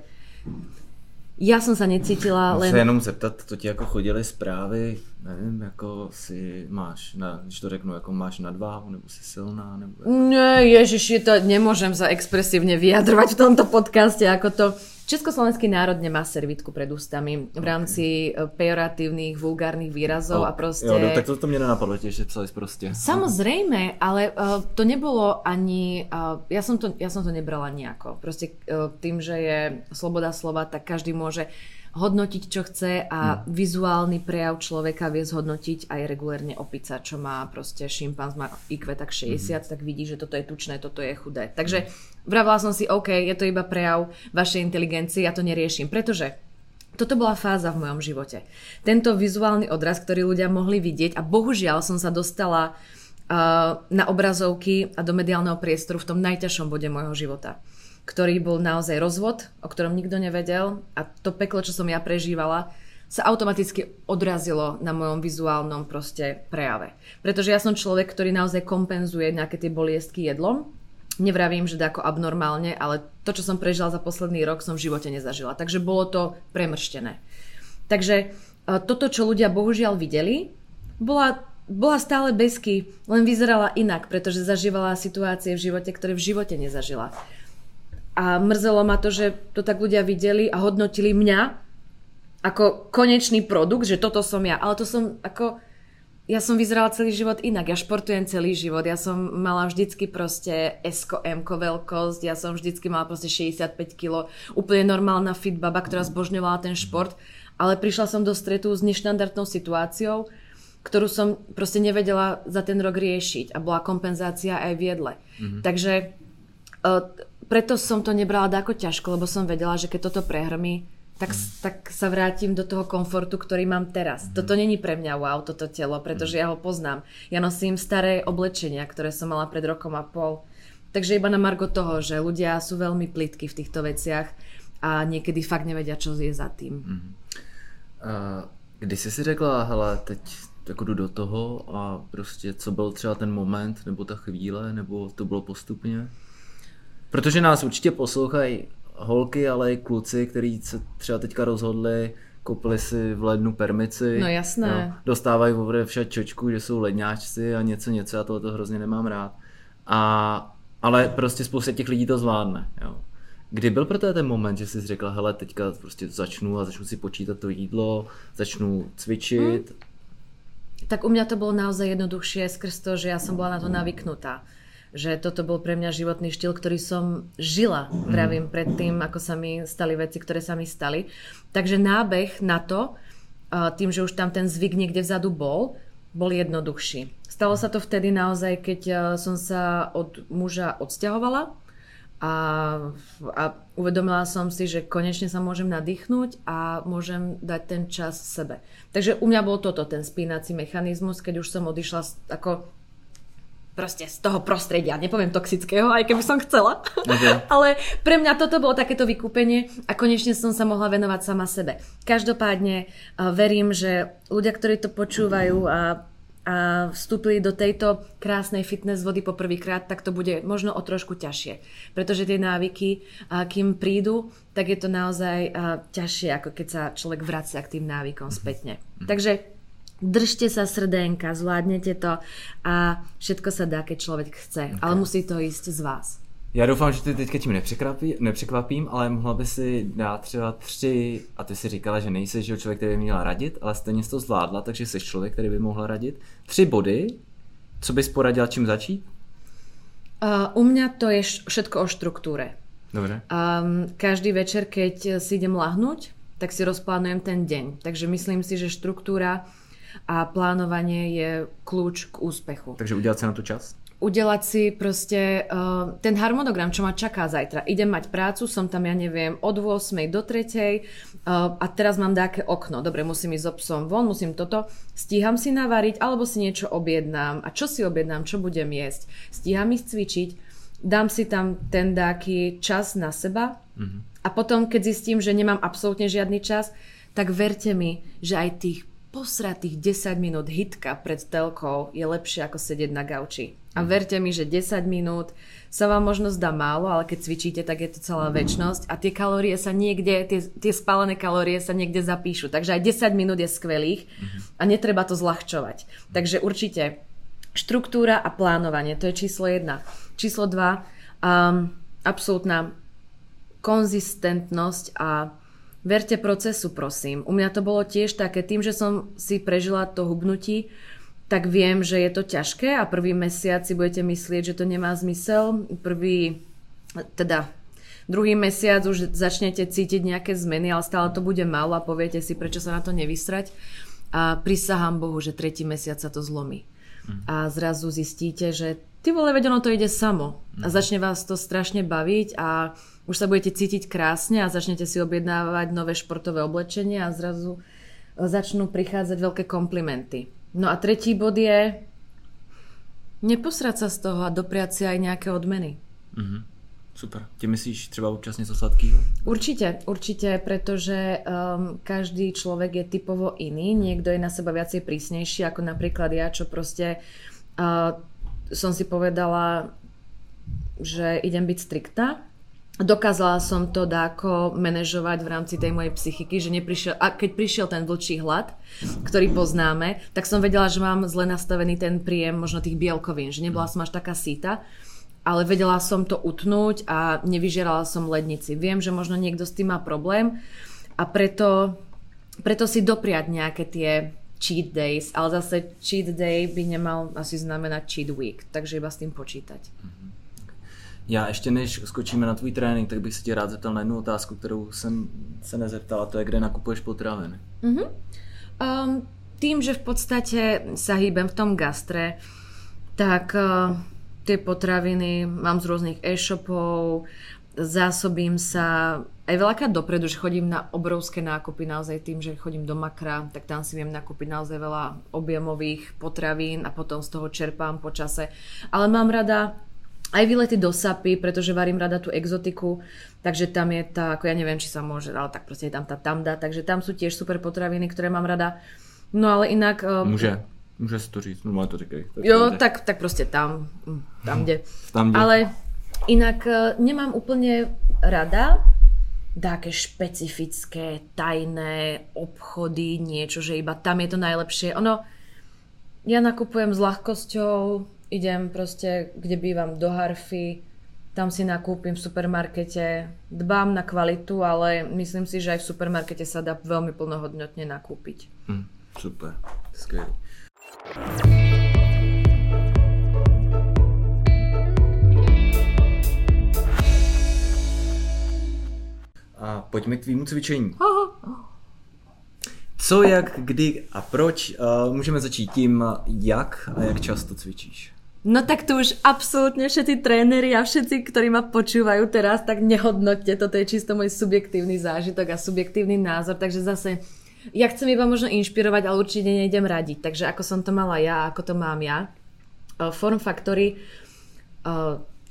Já jsem se necítila, len... se jenom zeptat, to ti jako chodily zprávy, nevím, jako si máš, na, když to řeknu, jako máš nadváhu, nebo si silná, nebo... Ne, ježiši, to nemůžem za expresívne vyjadrovať v tomto podcaste, ako to Československý národ nemá servitku pred ústami v rámci okay. pejoratívnych, vulgárnych výrazov oh, a proste... Jo, no, tak to, to mne nenapadlo tiež, že psali proste. Samozrejme, ale uh, to nebolo ani... Uh, ja, som to, ja som to nebrala nejako. Proste uh, tým, že je sloboda slova, tak každý môže hodnotiť, čo chce a hmm. vizuálny prejav človeka vie zhodnotiť aj regulérne opica, čo má proste šimpanz, má IQ tak 60, hmm. tak vidí, že toto je tučné, toto je chudé. Takže vravila som si, OK, je to iba prejav vašej inteligencie, ja to neriešim, pretože toto bola fáza v mojom živote. Tento vizuálny odraz, ktorý ľudia mohli vidieť a bohužiaľ som sa dostala uh, na obrazovky a do mediálneho priestoru v tom najťažšom bode môjho života ktorý bol naozaj rozvod, o ktorom nikto nevedel a to peklo, čo som ja prežívala, sa automaticky odrazilo na mojom vizuálnom proste prejave. Pretože ja som človek, ktorý naozaj kompenzuje nejaké tie boliestky jedlom. Nevravím, že ako abnormálne, ale to, čo som prežila za posledný rok, som v živote nezažila. Takže bolo to premrštené. Takže e, toto, čo ľudia bohužiaľ videli, bola, bola stále besky, len vyzerala inak, pretože zažívala situácie v živote, ktoré v živote nezažila. A mrzelo ma to, že to tak ľudia videli a hodnotili mňa ako konečný produkt, že toto som ja. Ale to som ako... Ja som vyzerala celý život inak. Ja športujem celý život. Ja som mala vždycky proste S, M veľkosť. Ja som vždycky mala proste 65 kg. Úplne normálna fit baba, ktorá zbožňovala ten šport. Ale prišla som do stretu s neštandardnou situáciou, ktorú som proste nevedela za ten rok riešiť. A bola kompenzácia aj v jedle. Mm-hmm. Takže uh, preto som to nebrala ako ťažko, lebo som vedela, že keď toto prehrmí, tak, mm. tak sa vrátim do toho komfortu, ktorý mám teraz. Mm. Toto není pre mňa wow, toto telo, pretože mm. ja ho poznám. Ja nosím staré oblečenia, ktoré som mala pred rokom a pol. Takže iba na margo toho, že ľudia sú veľmi plitky v týchto veciach a niekedy fakt nevedia, čo je za tým. Mm. Uh, když jsi si řekla, hele, teď jako jdu do toho a prostě co byl třeba ten moment, nebo ta chvíle, nebo to bylo postupně? Protože nás určitě poslouchají holky, ale i kluci, kteří se třeba teďka rozhodli, koupili si v lednu permici. No jasné. Jo, dostávají ode však čočku, že jsou ledňáčci a něco, něco, já tohle to hrozně nemám rád. A, ale prostě spousta těch lidí to zvládne. Jo. Kdy byl pro tebe ten moment, že jsi řekla, hele, teďka prostě začnu a začnu si počítat to jídlo, začnu cvičit? Hmm. Tak u mňa to bolo naozaj jednoduchšie skrz to, že ja som bola na to navyknutá že toto bol pre mňa životný štýl, ktorý som žila, mhm. vravím, predtým, ako sa mi stali veci, ktoré sa mi stali. Takže nábeh na to, tým, že už tam ten zvyk niekde vzadu bol, bol jednoduchší. Stalo sa to vtedy naozaj, keď som sa od muža odsťahovala a, a uvedomila som si, že konečne sa môžem nadýchnuť a môžem dať ten čas sebe. Takže u mňa bol toto ten spínací mechanizmus, keď už som odišla ako proste z toho prostredia, nepoviem toxického, aj keby som chcela. Okay. [laughs] Ale pre mňa toto bolo takéto vykúpenie a konečne som sa mohla venovať sama sebe. Každopádne uh, verím, že ľudia, ktorí to počúvajú a a vstúpili do tejto krásnej fitness vody poprvýkrát, tak to bude možno o trošku ťažšie. Pretože tie návyky, kým prídu, tak je to naozaj ťažšie, ako keď sa človek vracia k tým návykom spätne. Mm-hmm. Takže držte sa srdenka, zvládnete to a všetko sa dá, keď člověk chce, okay. ale musí to jít z vás. Já doufám, že ty teďka tím nepřekvapí, nepřekvapím, ale mohla by si dát třeba tři, a ty si říkala, že nejsi že člověk, který by měla radit, ale stejně jsi to zvládla, takže jsi člověk, který by mohla radit. Tři body, co bys poradila, čím začít? Uh, u mňa to je všetko o štruktúre. Dobre. Um, každý večer, keď si idem lahnúť, tak si rozplánujem ten deň. Takže myslím si, že štruktúra a plánovanie je kľúč k úspechu. Takže udělat si na to čas? udelať si proste uh, ten harmonogram, čo ma čaká zajtra. Idem mať prácu, som tam, ja neviem, od 8. do 3. Uh, eh, a teraz mám nejaké okno. Dobre, musím ísť so psom von, musím toto. Stíham si navariť, alebo si niečo objednám. A čo si objednám, čo budem jesť? Stíham ísť cvičiť, dám si tam ten dáky čas na seba mm-hmm. a potom, keď zistím, že nemám absolútne žiadny čas, tak verte mi, že aj tých posratých 10 minút hitka pred telkou je lepšie ako sedieť na gauči. A verte mi, že 10 minút sa vám možno zdá málo, ale keď cvičíte, tak je to celá väčnosť a tie kalórie sa niekde, tie, tie spálené kalórie sa niekde zapíšu. Takže aj 10 minút je skvelých a netreba to zľahčovať. Takže určite štruktúra a plánovanie, to je číslo 1. Číslo 2, um, absolútna konzistentnosť a verte procesu, prosím. U mňa to bolo tiež také, tým, že som si prežila to hubnutí, tak viem, že je to ťažké a prvý mesiac si budete myslieť, že to nemá zmysel. Prvý, teda druhý mesiac už začnete cítiť nejaké zmeny, ale stále to bude málo a poviete si, prečo sa na to nevysrať. A prisahám Bohu, že tretí mesiac sa to zlomí. A zrazu zistíte, že ty vole, veď ono to ide samo. A začne vás to strašne baviť a už sa budete cítiť krásne a začnete si objednávať nové športové oblečenie a zrazu e, začnú prichádzať veľké komplimenty. No a tretí bod je neposrať sa z toho a dopriať si aj nejaké odmeny. Mm-hmm. Super. Ty myslíš třeba občas něco sladkého? Určite, určite, pretože um, každý človek je typovo iný. Niekto je na seba viacej prísnejší, ako napríklad ja, čo proste uh, som si povedala, že idem byť striktná dokázala som to dáko manažovať v rámci tej mojej psychiky, že neprišiel, a keď prišiel ten vlčí hlad, ktorý poznáme, tak som vedela, že mám zle nastavený ten príjem možno tých bielkovín, že nebola som až taká síta, ale vedela som to utnúť a nevyžerala som lednici. Viem, že možno niekto s tým má problém a preto, preto si dopriať nejaké tie cheat days, ale zase cheat day by nemal asi znamenať cheat week, takže iba s tým počítať. Mm-hmm. Já ještě než skočíme na tvůj trénink, tak bych se tě rád zeptal na jednu otázku, kterou jsem se nezeptala, to je, kde nakupuješ potraviny. Mm-hmm. Um, tým, že v podstate sa hýbem v tom gastre, tak uh, tie potraviny mám z rôznych e-shopov, zásobím sa aj veľakrát dopredu, že chodím na obrovské nákupy naozaj tým, že chodím do makra, tak tam si viem nakúpiť naozaj veľa objemových potravín a potom z toho čerpám po čase. Ale mám rada aj výlety do Sapy, pretože varím rada tú exotiku, takže tam je tá, ako ja neviem, či sa môže, ale tak proste je tam tá tamda, takže tam sú tiež super potraviny, ktoré mám rada. No ale inak... Um, Môže, môže si to říct, no to říkaj. Tak jo, tak, tak proste tam, hm, tam, kde. tam, kde. Ale inak uh, nemám úplne rada také špecifické, tajné obchody, niečo, že iba tam je to najlepšie. Ono, ja nakupujem s ľahkosťou, idem proste, kde bývam, do Harfy, tam si nakúpim v supermarkete, dbám na kvalitu, ale myslím si, že aj v supermarkete sa dá veľmi plnohodnotne nakúpiť. Mm, super, skvělý. A pojďme k tvýmu cvičení. Co, jak, kdy a proč? Uh, můžeme začít tím, jak a jak často cvičíš. No tak tu už absolútne všetci tréneri a všetci, ktorí ma počúvajú teraz, tak nehodnotte, toto je čisto môj subjektívny zážitok a subjektívny názor, takže zase ja chcem iba možno inšpirovať, ale určite nejdem radiť. Takže ako som to mala ja, ako to mám ja. Form Factory,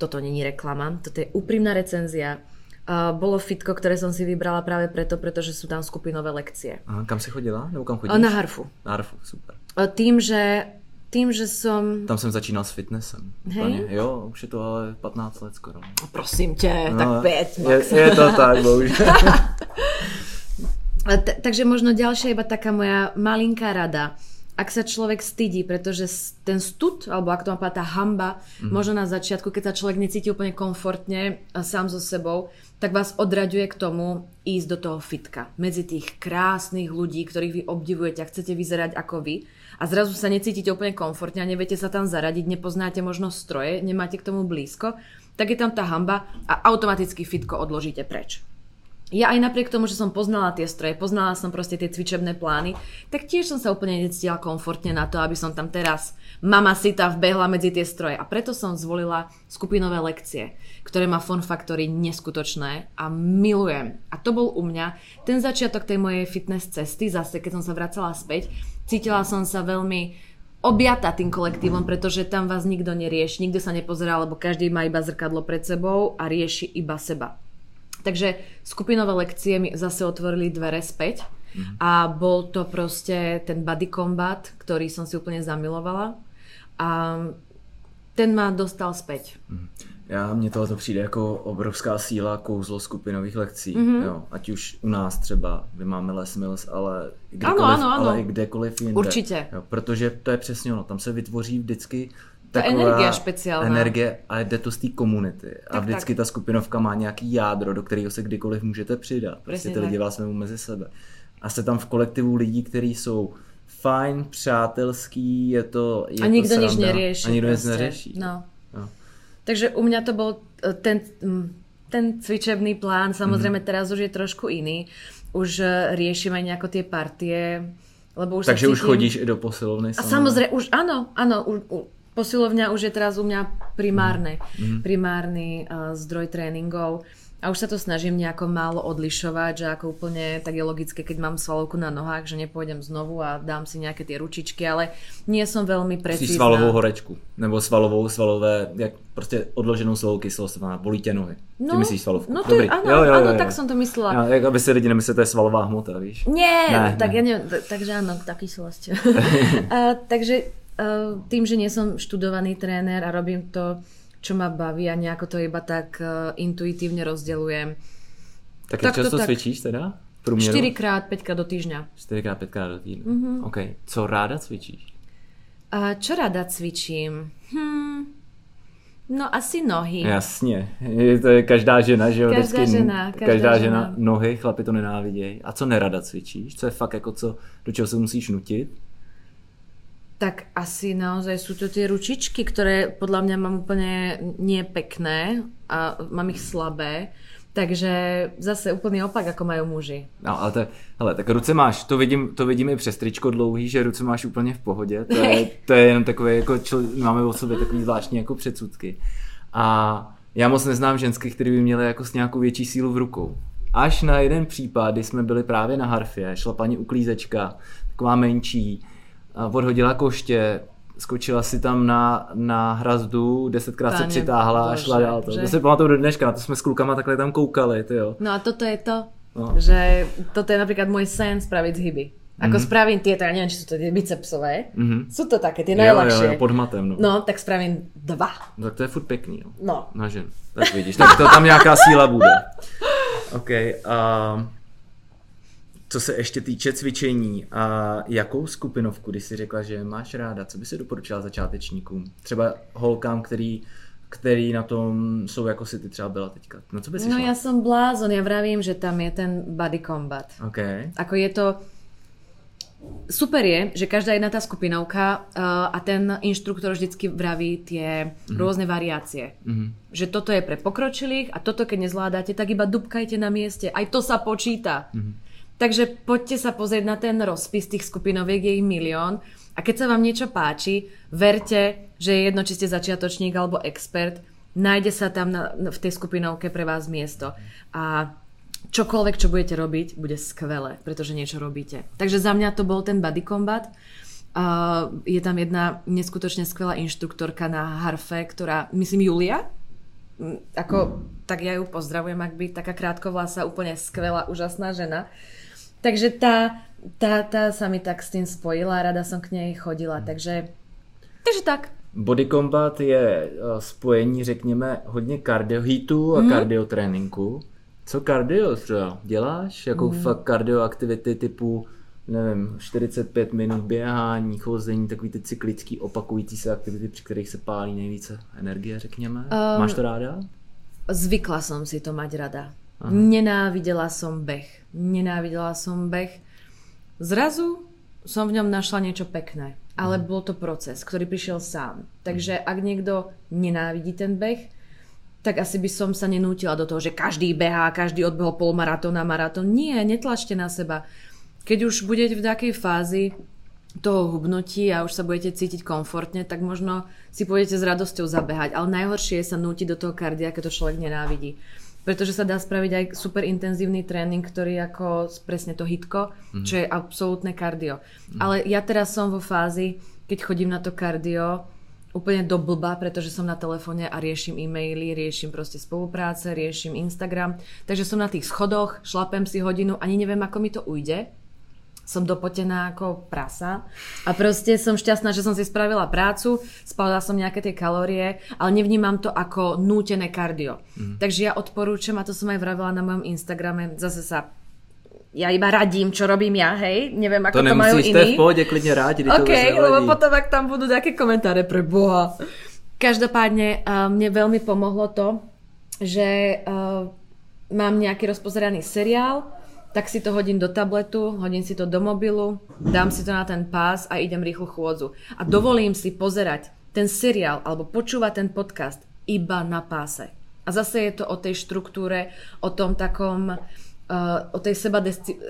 toto není reklama, toto je úprimná recenzia. Bolo fitko, ktoré som si vybrala práve preto, pretože sú tam skupinové lekcie. Aha, kam si chodila? Nebo kam chodíš? Na harfu. Na harfu, super. Tým, že tým, že som... Tam jsem začínal s fitnessem. Hej? Jo, už je to ale 15 let skoro. No, prosím tě, no, tak 5 je, je to tak, bohužiaľ. [laughs] takže možno ďalšia iba taká moja malinká rada. Ak sa človek stydí, pretože ten stud, alebo ak to má tá hamba, mm. možno na začiatku, keď sa človek necíti úplne komfortne sám so sebou, tak vás odraďuje k tomu ísť do toho fitka. Medzi tých krásnych ľudí, ktorých vy obdivujete a chcete vyzerať ako vy a zrazu sa necítite úplne komfortne a neviete sa tam zaradiť, nepoznáte možno stroje, nemáte k tomu blízko, tak je tam tá hamba a automaticky fitko odložíte preč. Ja aj napriek tomu, že som poznala tie stroje, poznala som proste tie cvičebné plány, tak tiež som sa úplne necítila komfortne na to, aby som tam teraz mama sita vbehla medzi tie stroje. A preto som zvolila skupinové lekcie, ktoré má Fun Factory neskutočné a milujem. A to bol u mňa ten začiatok tej mojej fitness cesty, zase keď som sa vracala späť, cítila som sa veľmi objata tým kolektívom, pretože tam vás nikto nerieši, nikto sa nepozerá, lebo každý má iba zrkadlo pred sebou a rieši iba seba. Takže skupinové lekcie mi zase otvorili dvere späť Mm-hmm. A bol to proste ten body combat, ktorý som si úplne zamilovala. A ten ma dostal späť. Mm-hmm. Já, mně tohle přijde jako obrovská síla kouzlo skupinových lekcí. Mm-hmm. Jo, ať už u nás třeba, my máme Les Mills, ale kdekoliv, ano, ano, ano. ale i kdekoliv jinde. Určitě. Jo, protože to je přesně ono, tam se vytvoří vždycky taková energie speciální. Energie a jde to z té komunity. Tak, a vždycky tak. ta skupinovka má nějaký jádro, do kterého se kdykoliv můžete přidat. Prostě ty lidi vás mezi sebe. A jste tam v kolektivu lidí, kteří jsou fajn, přátelský, je to je A nikdo to nic neřeší. A nikdo nic neřeší. No. no. Takže u mňa to bol e, ten, ten cvičebný plán, samozrejme mm. teraz už je trošku iný. Už e, riešime nejako tie partie, lebo už Takže cítim... už chodíš do posilovny? A samozrejme, už áno, áno, už, posilovňa už je teraz u mňa primárne, mm. primárny uh, zdroj tréningov. A už sa to snažím nejako málo odlišovať, že ako úplne tak je logické, keď mám svalovku na nohách, že nepôjdem znovu a dám si nejaké tie ručičky, ale nie som veľmi precízna. Si svalovou horečku, nebo svalovou, svalové, jak prostě odloženou svalovou kyselost, bolí tě nohy. No, Ty myslíš svalovku? No to Dobrý. Áno, jo, jo, áno, jo, jo. tak som to myslela. Ja, jak aby si lidi nemysleli, to je svalová hmota, víš? Nie, ne, tak ne. ja neviem, takže áno, tá kyselosť. takže uh, tým, že nie som študovaný tréner a robím to čo ma baví a nejako to iba tak uh, intuitívne rozdelujem. Tak, tak často tak... cvičíš teda? Průměru? 4x, 5 do týždňa. 4x, 5 do týdne. Mm-hmm. OK. Co ráda cvičíš? Uh, čo ráda cvičím? Hm, no asi nohy. Jasně. Je to je každá žena, že jo? Každá Vždycky, žena. Každá, každá žena. žena. Nohy, chlapi to nenávidějí. A co nerada cvičíš? Co je fakt jako co, do čeho se musíš nutit? Tak asi naozaj sú to tie ručičky, ktoré podľa mňa mám úplne nepekné a mám ich slabé. Takže zase úplný opak, ako majú muži. No, ale to, hele, tak ruce máš, to vidím, to vidím i přes tričko dlouhý, že ruce máš úplně v pohodě. To je, [laughs] to je jenom takové, jako čl, máme o sobě takový zvláštní jako předsudky. A já moc neznám ženské, které by měly jako s nějakou větší sílu v rukou. Až na jeden případ, kdy jsme byli právě na harfě, šla paní uklízečka, taková menší, odhodila koště, skočila si tam na, na hrazdu, desetkrát Páně, se přitáhla bože, a šla dál. To, to si pamatuju do dneška, na to jsme s klukama takhle tam koukali. Jo. No a toto je to, no. že toto je napríklad môj sen spraviť z hyby. Ako mm-hmm. spravím tieto, ja neviem, či sú to tie bicepsové, mm-hmm. sú to také, tie najľahšie. Jo, jo, pod matem, no. No, tak spravím dva. No, tak to je furt pekný, jo. No. Na žen. Tak vidíš, tak to tam nějaká síla bude. [laughs] OK. Uh, co se ještě týče cvičení, a jakou skupinovku, když si řekla, že máš ráda, co by si doporučila začátečníkům? Třeba holkám, který který na tom jsou jako si ty třeba byla teďka. No co by si No šla? ja som blázon, ja vravím, že tam je ten body combat. Okay. Ako je to... Super je, že každá jedna tá skupinovka uh, a ten inštruktor vždycky vraví tie mm-hmm. rôzne variácie. Mm-hmm. Že toto je pre pokročilých a toto keď nezvládate, tak iba dubkajte na mieste. Aj to sa počíta. Mm-hmm. Takže poďte sa pozrieť na ten rozpis tých skupinoviek, je ich milión. A keď sa vám niečo páči, verte, že je jedno, či ste začiatočník alebo expert, nájde sa tam na, v tej skupinovke pre vás miesto. A čokoľvek, čo budete robiť, bude skvelé, pretože niečo robíte. Takže za mňa to bol ten body combat. Uh, je tam jedna neskutočne skvelá inštruktorka na harfe, ktorá, myslím Julia, ako, tak ja ju pozdravujem, ak by taká krátkovlasa, úplne skvelá, úžasná žena. Takže tá, tá, tá sa mi tak s tým spojila, rada som k nej chodila, takže, takže tak. Body combat je eh, spojení, řekněme, hodně cardio hitu a mm. cardio tréninku. Co cardio třeba děláš? Jakou mm. fakt cardio aktivity typu nevím, 45 minut běhání, chození, takový ty cyklický opakující se aktivity, při kterých se pálí nejvíce energie, řekněme. Um, Máš to ráda? Zvykla som si to mať rada. Aha. Nenávidela som beh. Nenávidela som beh. Zrazu som v ňom našla niečo pekné. Ale mhm. bol to proces, ktorý prišiel sám. Takže ak niekto nenávidí ten beh, tak asi by som sa nenútila do toho, že každý behá, každý odbehol polmaratón a maratón. Nie, netlačte na seba. Keď už budete v takej fázi toho hubnutí a už sa budete cítiť komfortne, tak možno si pôjdete s radosťou zabehať. Ale najhoršie je sa nútiť do toho kardia, keď to človek nenávidí pretože sa dá spraviť aj super intenzívny tréning, ktorý ako presne to hitko, mm-hmm. čo je absolútne kardio. Mm-hmm. Ale ja teraz som vo fázi, keď chodím na to kardio, úplne do blba, pretože som na telefóne a riešim e-maily, riešim proste spolupráce, riešim Instagram. Takže som na tých schodoch, šlapem si hodinu, ani neviem, ako mi to ujde. Som dopotená ako prasa a proste som šťastná, že som si spravila prácu, spalila som nejaké tie kalórie, ale nevnímam to ako nútené kardio. Mm. Takže ja odporúčam, a to som aj vravila na mojom Instagrame, zase sa ja iba radím, čo robím ja, hej, neviem, ako to, to majú iní. To v pohode, klidne rádi, OK, lebo potom, ak tam budú také komentáre pre Boha. Každopádne uh, mne veľmi pomohlo to, že uh, mám nejaký rozpozeraný seriál, tak si to hodím do tabletu, hodím si to do mobilu, dám si to na ten pás a idem rýchlo chôdzu. A dovolím si pozerať ten seriál alebo počúvať ten podcast iba na páse. A zase je to o tej štruktúre, o tom takom, uh, o tej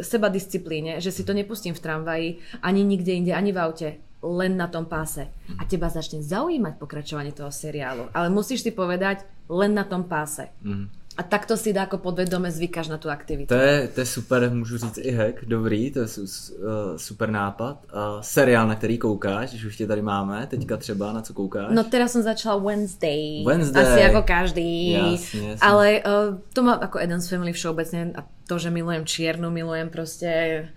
seba disciplíne, že si to nepustím v tramvaji, ani nikde inde, ani v aute, len na tom páse. A teba začne zaujímať pokračovanie toho seriálu. Ale musíš si povedať len na tom páse. Mm. A takto si dá jako podvedome zvykáš na tu aktivitu. To je, to je super, můžu říct i hack, dobrý, to je uh, super nápad. Uh, seriál, na který koukáš, když už tě tady máme, teďka třeba, na co koukáš? No teraz jsem začala Wednesday. Wednesday. Asi jako každý. Jasně, jasně. Ale uh, to má jako Adam's Family všeobecně a to, že milujem čiernu, milujem prostě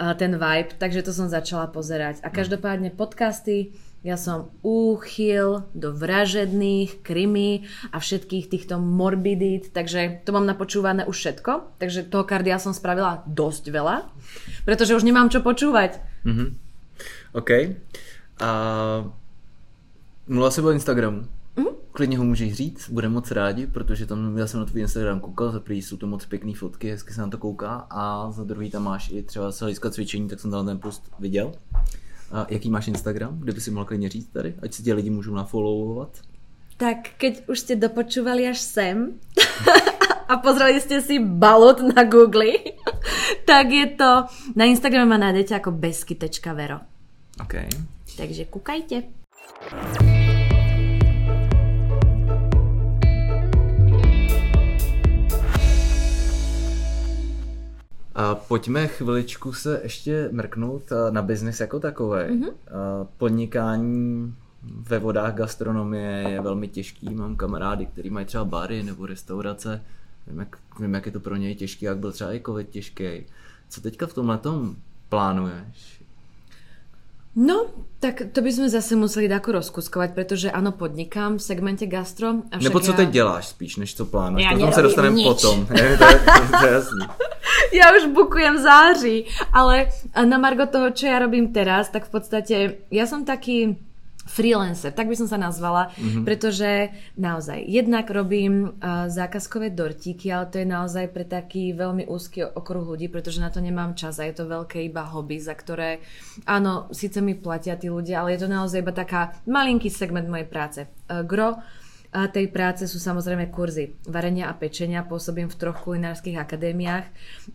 uh, ten vibe, takže to som začala pozerať. A každopádne podcasty, ja som úchyl do vražedných, krimi a všetkých týchto morbidít, takže to mám napočúvané už všetko. Takže toho kardia som spravila dosť veľa, pretože už nemám čo počúvať. Mm-hmm. OK. A mluvila si o Instagramu. Mm-hmm. Klidně ho můžeš říct, budeme moc rádi, protože tam já jsem na tvůj Instagram koukal, za prvý jsou to moc pěkné fotky, hezky se na to kouká a za druhý tam máš i třeba z cvičení, tak jsem tam ten post viděl. A jaký máš Instagram? Kdyby si mohl klidně říct tady, ať si tě lidi můžou nafollowovat? Tak keď už ste dopočúvali až sem [laughs] a pozreli ste si balot na Google, [laughs] tak je to, na Instagrame ma nájdete ako besky.vero. OK. Takže kúkajte. A pojďme chviličku se ještě mrknout na biznis jako takové. Mm-hmm. Podnikání ve vodách gastronomie je velmi těžký. Mám kamarády, kteří mají třeba bary nebo restaurace. Vím jak, vím, jak je to pro něj těžký, jak byl třeba i covid těžký. Co teďka v tomhle tom plánuješ? No, tak to by sme zase museli dako rozkuskovať, pretože áno, podnikám v segmente gastro. Avšak Nebo co ja... teď děláš spíš, než co plánuješ? Ja potom se dostaneme nič. potom. Je, to, je, to je jasný. [laughs] ja už bukujem září, ale na margo toho, čo ja robím teraz, tak v podstate ja som taký freelancer, tak by som sa nazvala, mm-hmm. pretože naozaj jednak robím uh, zákazkové dortíky, ale to je naozaj pre taký veľmi úzky okruh ľudí, pretože na to nemám čas a je to veľké iba hobby, za ktoré áno, síce mi platia tí ľudia, ale je to naozaj iba taká malinký segment mojej práce. Uh, gro tej práce sú samozrejme kurzy varenia a pečenia. Pôsobím v troch kulinárskych akadémiách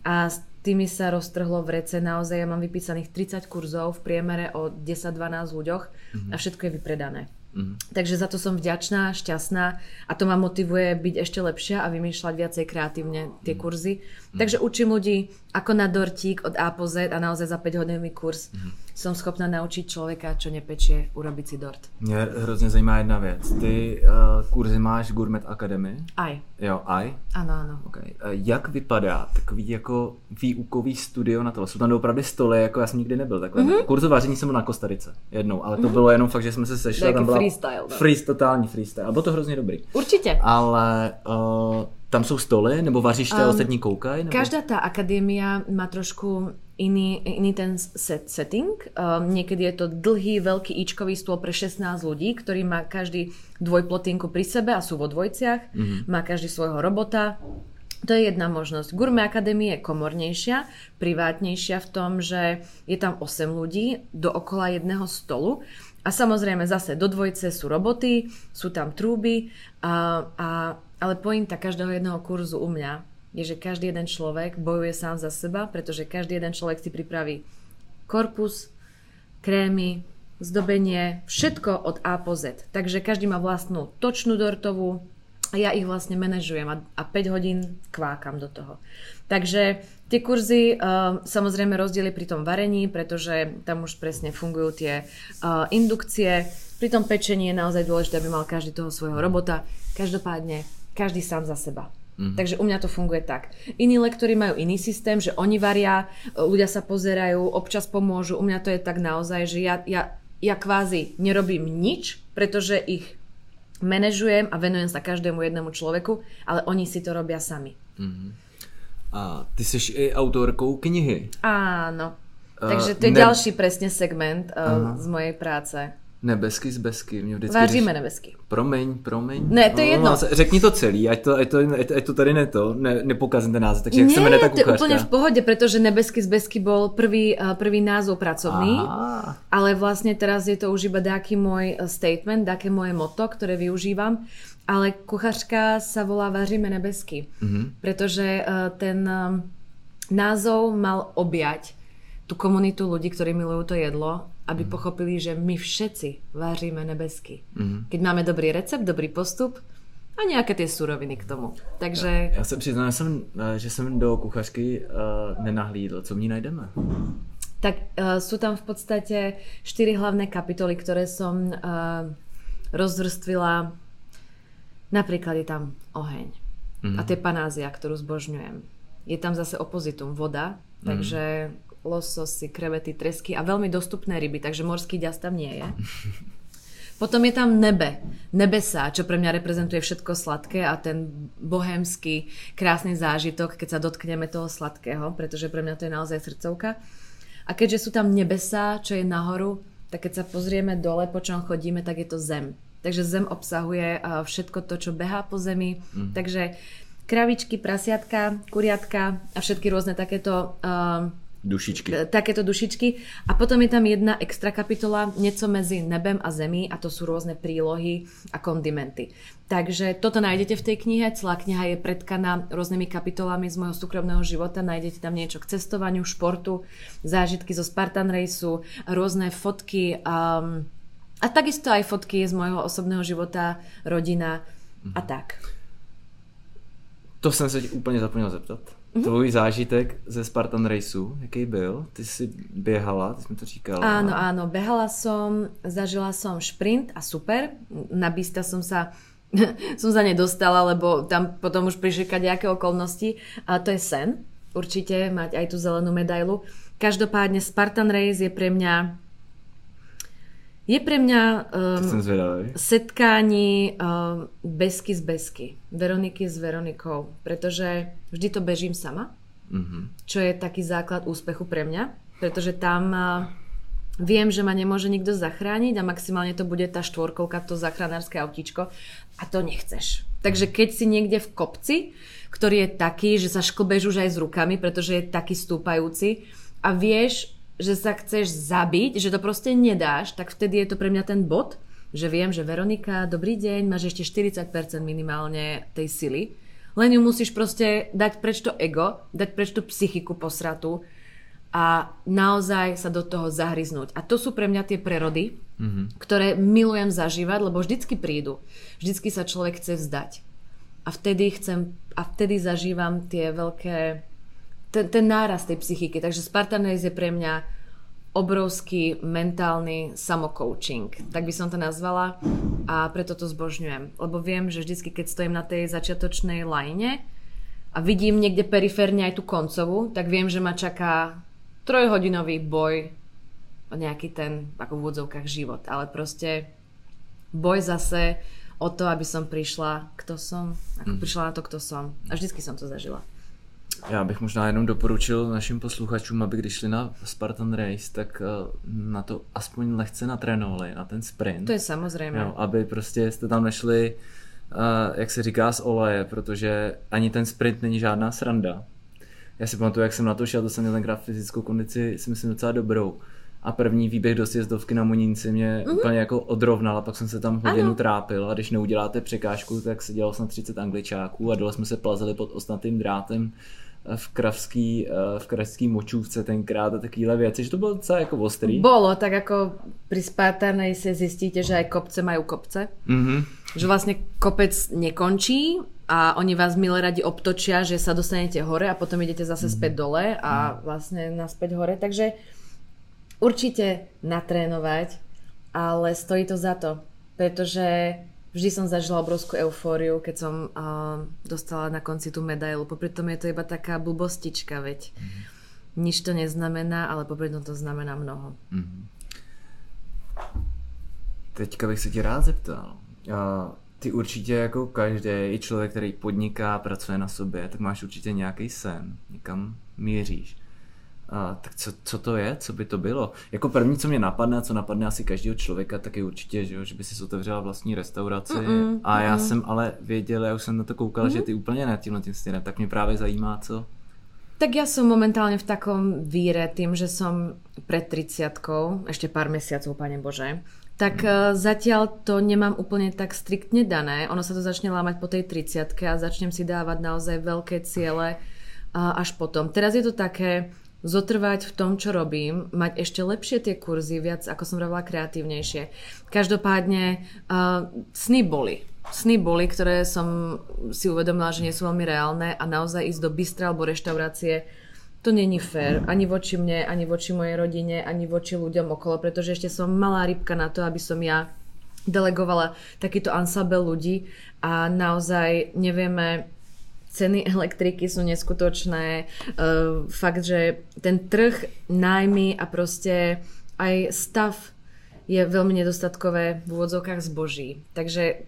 a s tými sa roztrhlo v rece. Naozaj ja mám vypísaných 30 kurzov v priemere o 10-12 ľuďoch mm-hmm. a všetko je vypredané. Mm-hmm. Takže za to som vďačná, šťastná a to ma motivuje byť ešte lepšia a vymýšľať viacej kreatívne tie mhm. kurzy. Mm-hmm. Takže učím ľudí ako na dortík od A po Z a naozaj za 5 hodinový kurz mm-hmm. Som schopná naučiť človeka, čo nepečie, urobiť si dort. Mě hrozně zajímá jedna věc. Ty uh, kurzy máš Gourmet Academy? Aj. Jo, aj? Ano, ano. Okay. Jak vypadá takový jako výukový studio na to? Jsou tam opravdu stoly, jako já jsem nikdy nebyl takhle. Mm-hmm. Kurzu vážení jsem byl na Kostarice jednou, ale to mm-hmm. bylo jenom fakt, že jsme se sešli. Tam byla freestyle. No. Free, totální freestyle. A bylo to hrozně dobrý. Určitě. Ale uh, tam jsou stoly, nebo vařište um, ostatní koukají? Nebo... Každá tá akadémia má trošku iný, iný ten set, setting. Um, niekedy je to dlhý, veľký íčkový stôl pre 16 ľudí, ktorý má každý dvojplotinku pri sebe a sú vo dvojciach. Mm-hmm. Má každý svojho robota. To je jedna možnosť. Gourmet Academy je komornejšia, privátnejšia v tom, že je tam 8 ľudí do okola jedného stolu a samozrejme zase do dvojce sú roboty, sú tam trúby a, a ale pointa každého jedného kurzu u mňa je, že každý jeden človek bojuje sám za seba, pretože každý jeden človek si pripraví korpus, krémy, zdobenie, všetko od A po Z. Takže každý má vlastnú točnú dortovú a ja ich vlastne manažujem a, a 5 hodín kvákam do toho. Takže tie kurzy, uh, samozrejme rozdiely pri tom varení, pretože tam už presne fungujú tie uh, indukcie. Pri tom pečení je naozaj dôležité, aby mal každý toho svojho robota. Každopádne každý sám za seba. Mm. Takže u mňa to funguje tak. Iní lektory majú iný systém, že oni varia, ľudia sa pozerajú, občas pomôžu. U mňa to je tak naozaj, že ja, ja, ja kvázi nerobím nič, pretože ich manažujem a venujem sa každému jednému človeku, ale oni si to robia sami. Mm. A ty jsi i autorkou knihy. Áno. Takže to je ne... ďalší presne segment uh, z mojej práce. Nebesky z besky. Mě vždycky Vážíme řeš... nebesky. Promiň, promiň. Ne, to je jedno. No, řekni to celý, ať to, ať to, ať to tady ne to, ne, nepokazím ten název. Takže jak se jmenuje ta to je úplne v pohode, pretože nebesky z besky bol prvý, uh, prvý názov pracovný, Aha. ale vlastne teraz je to už iba taký môj uh, statement, také moje moto, ktoré využívam. Ale kuchařka sa volá Vážime nebesky, mm-hmm. pretože uh, ten názov mal objať tú komunitu ľudí, ktorí milujú to jedlo, aby mm. pochopili, že my všetci vážime nebesky. Mm. Keď máme dobrý recept, dobrý postup a nejaké tie suroviny k tomu. Takže... Já, já se přiznám, jsem, eh, že jsem do kuchařky uh, nenahlídl. Co v ní najdeme? Tak uh, sú tam v podstate štyri hlavné kapitoly, ktoré som uh, rozvrstvila. Napríklad je tam oheň mm. a tie panázia, ktorú zbožňujem. Je tam zase opozitum, voda, mm. Lososy, krevety, tresky a veľmi dostupné ryby, takže morský ďas tam nie je. [laughs] Potom je tam nebe, nebesa, čo pre mňa reprezentuje všetko sladké a ten bohemský krásny zážitok, keď sa dotkneme toho sladkého, pretože pre mňa to je naozaj srdcovka. A keďže sú tam nebesa, čo je nahoru, tak keď sa pozrieme dole, po čom chodíme, tak je to zem. Takže zem obsahuje všetko to, čo behá po zemi. Mm. Takže kravičky, prasiatka, kuriatka a všetky rôzne takéto uh, Dušičky. Takéto dušičky. A potom je tam jedna extra kapitola, niečo medzi nebem a zemí a to sú rôzne prílohy a kondimenty. Takže toto nájdete v tej knihe. Celá kniha je predkaná rôznymi kapitolami z môjho súkromného života. Nájdete tam niečo k cestovaniu, športu, zážitky zo Spartan Raceu, rôzne fotky um, a takisto aj fotky z môjho osobného života, rodina a mhm. tak. To jsem se úplně zapomněl zeptat. Mm-hmm. Tvůj zážitek ze Spartan Raceu, jaký byl? Ty si běhala, ty jsme to říkala. Áno, áno, behala som, zažila som šprint a super. Na Bista som sa [laughs] som sa nedostala, lebo tam potom už prišli nejaké okolnosti. A to je sen, určite mať aj tú zelenú medailu. Každopádne Spartan Race je pre mňa je pre mňa um, setkání um, Besky z Besky, Veroniky s Veronikou, pretože vždy to bežím sama, mm-hmm. čo je taký základ úspechu pre mňa, pretože tam uh, viem, že ma nemôže nikto zachrániť a maximálne to bude tá štvorkovka, to zachránárske autíčko. A to nechceš. Takže keď si niekde v kopci, ktorý je taký, že sa šklbeš už aj s rukami, pretože je taký stúpajúci a vieš, že sa chceš zabiť, že to proste nedáš, tak vtedy je to pre mňa ten bod, že viem, že Veronika, dobrý deň, máš ešte 40% minimálne tej sily, len ju musíš proste dať preč to ego, dať preč tú psychiku posratu a naozaj sa do toho zahryznúť. A to sú pre mňa tie prerody, mm-hmm. ktoré milujem zažívať, lebo vždycky prídu. Vždycky sa človek chce vzdať. A vtedy chcem, a vtedy zažívam tie veľké ten, ten náraz tej psychiky. Takže Spartanese je pre mňa obrovský mentálny samocoaching, tak by som to nazvala a preto to zbožňujem. Lebo viem, že vždycky, keď stojím na tej začiatočnej lajne a vidím niekde periférne aj tú koncovú, tak viem, že ma čaká trojhodinový boj o nejaký ten, ako v úvodzovkách, život. Ale proste boj zase o to, aby som prišla, kto som, ako mm. prišla na to, kto som. A vždycky som to zažila. Já bych možná jenom doporučil našim posluchačům, aby když šli na Spartan Race, tak eh, na to aspoň lehce natrénovali, na ten sprint. To je samozřejmě. Jo, aby prostě jste tam nešli, uh, jak se říká, z oleje, protože ani ten sprint není žádná sranda. Já si pamatuju, jak jsem na to šel, to jsem měl tenkrát fyzickou kondici, si myslím docela dobrou. A první výběh do sjezdovky na Monínci mě mm-hmm. úplně jako odrovnal a pak jsem se tam hodinu ano. trápil a když neuděláte překážku, tak se dělalo snad 30 angličáků a dole jsme se plazili pod ostnatým drátem v kravský, eh, v kravský močůvce tenkrát a takovéhle věci, že to bylo docela jako ostrý. Bolo, tak jako pri Spartanej si zistíte, že aj kopce majú kopce. Mm-hmm. Že vlastne kopec nekončí a oni vás milé radi obtočia, že sa dostanete hore a potom idete zase mm-hmm. späť dole a mm-hmm. vlastne naspäť hore. Takže určite natrénovať, ale stojí to za to, pretože vždy som zažila obrovskú eufóriu, keď som uh, dostala na konci tú medailu. Popri tom je to iba taká blbostička, veď mm-hmm. nič to neznamená, ale popri tom to znamená mnoho. Mm-hmm. Teďka bych se tě rád zeptal. Uh, ty určitě jako každý člověk, který podniká, pracuje na sobě, tak máš určitě nějaký sen, někam míříš. A, tak co, co to je? Co by to bylo? Jako první, co mě napadne, co napadne asi každého člověka, tak je určitě, že, že by si otevřela vlastní restauraci. Mm-mm, a já mm. jsem ale věděl, já už jsem na to koukal, mm. že ty úplně ne tímhle tím stylem, tak mě právě zajímá, co? Tak ja som momentálne v takom víre tým, že som pred 30 ešte pár mesiacov, pane Bože, tak mm. zatiaľ to nemám úplne tak striktne dané. Ono sa to začne lámať po tej 30 a začnem si dávať naozaj veľké ciele až potom. Teraz je to také, zotrvať v tom, čo robím, mať ešte lepšie tie kurzy, viac, ako som robila, kreatívnejšie. Každopádne uh, sny boli. Sny boli, ktoré som si uvedomila, že nie sú veľmi reálne a naozaj ísť do bystra alebo reštaurácie to není fér ani voči mne, ani voči mojej rodine, ani voči ľuďom okolo, pretože ešte som malá rybka na to, aby som ja delegovala takýto ansambel ľudí a naozaj nevieme ceny elektriky sú neskutočné. Uh, fakt, že ten trh, nájmy a proste aj stav je veľmi nedostatkové v úvodzovkách zboží. Takže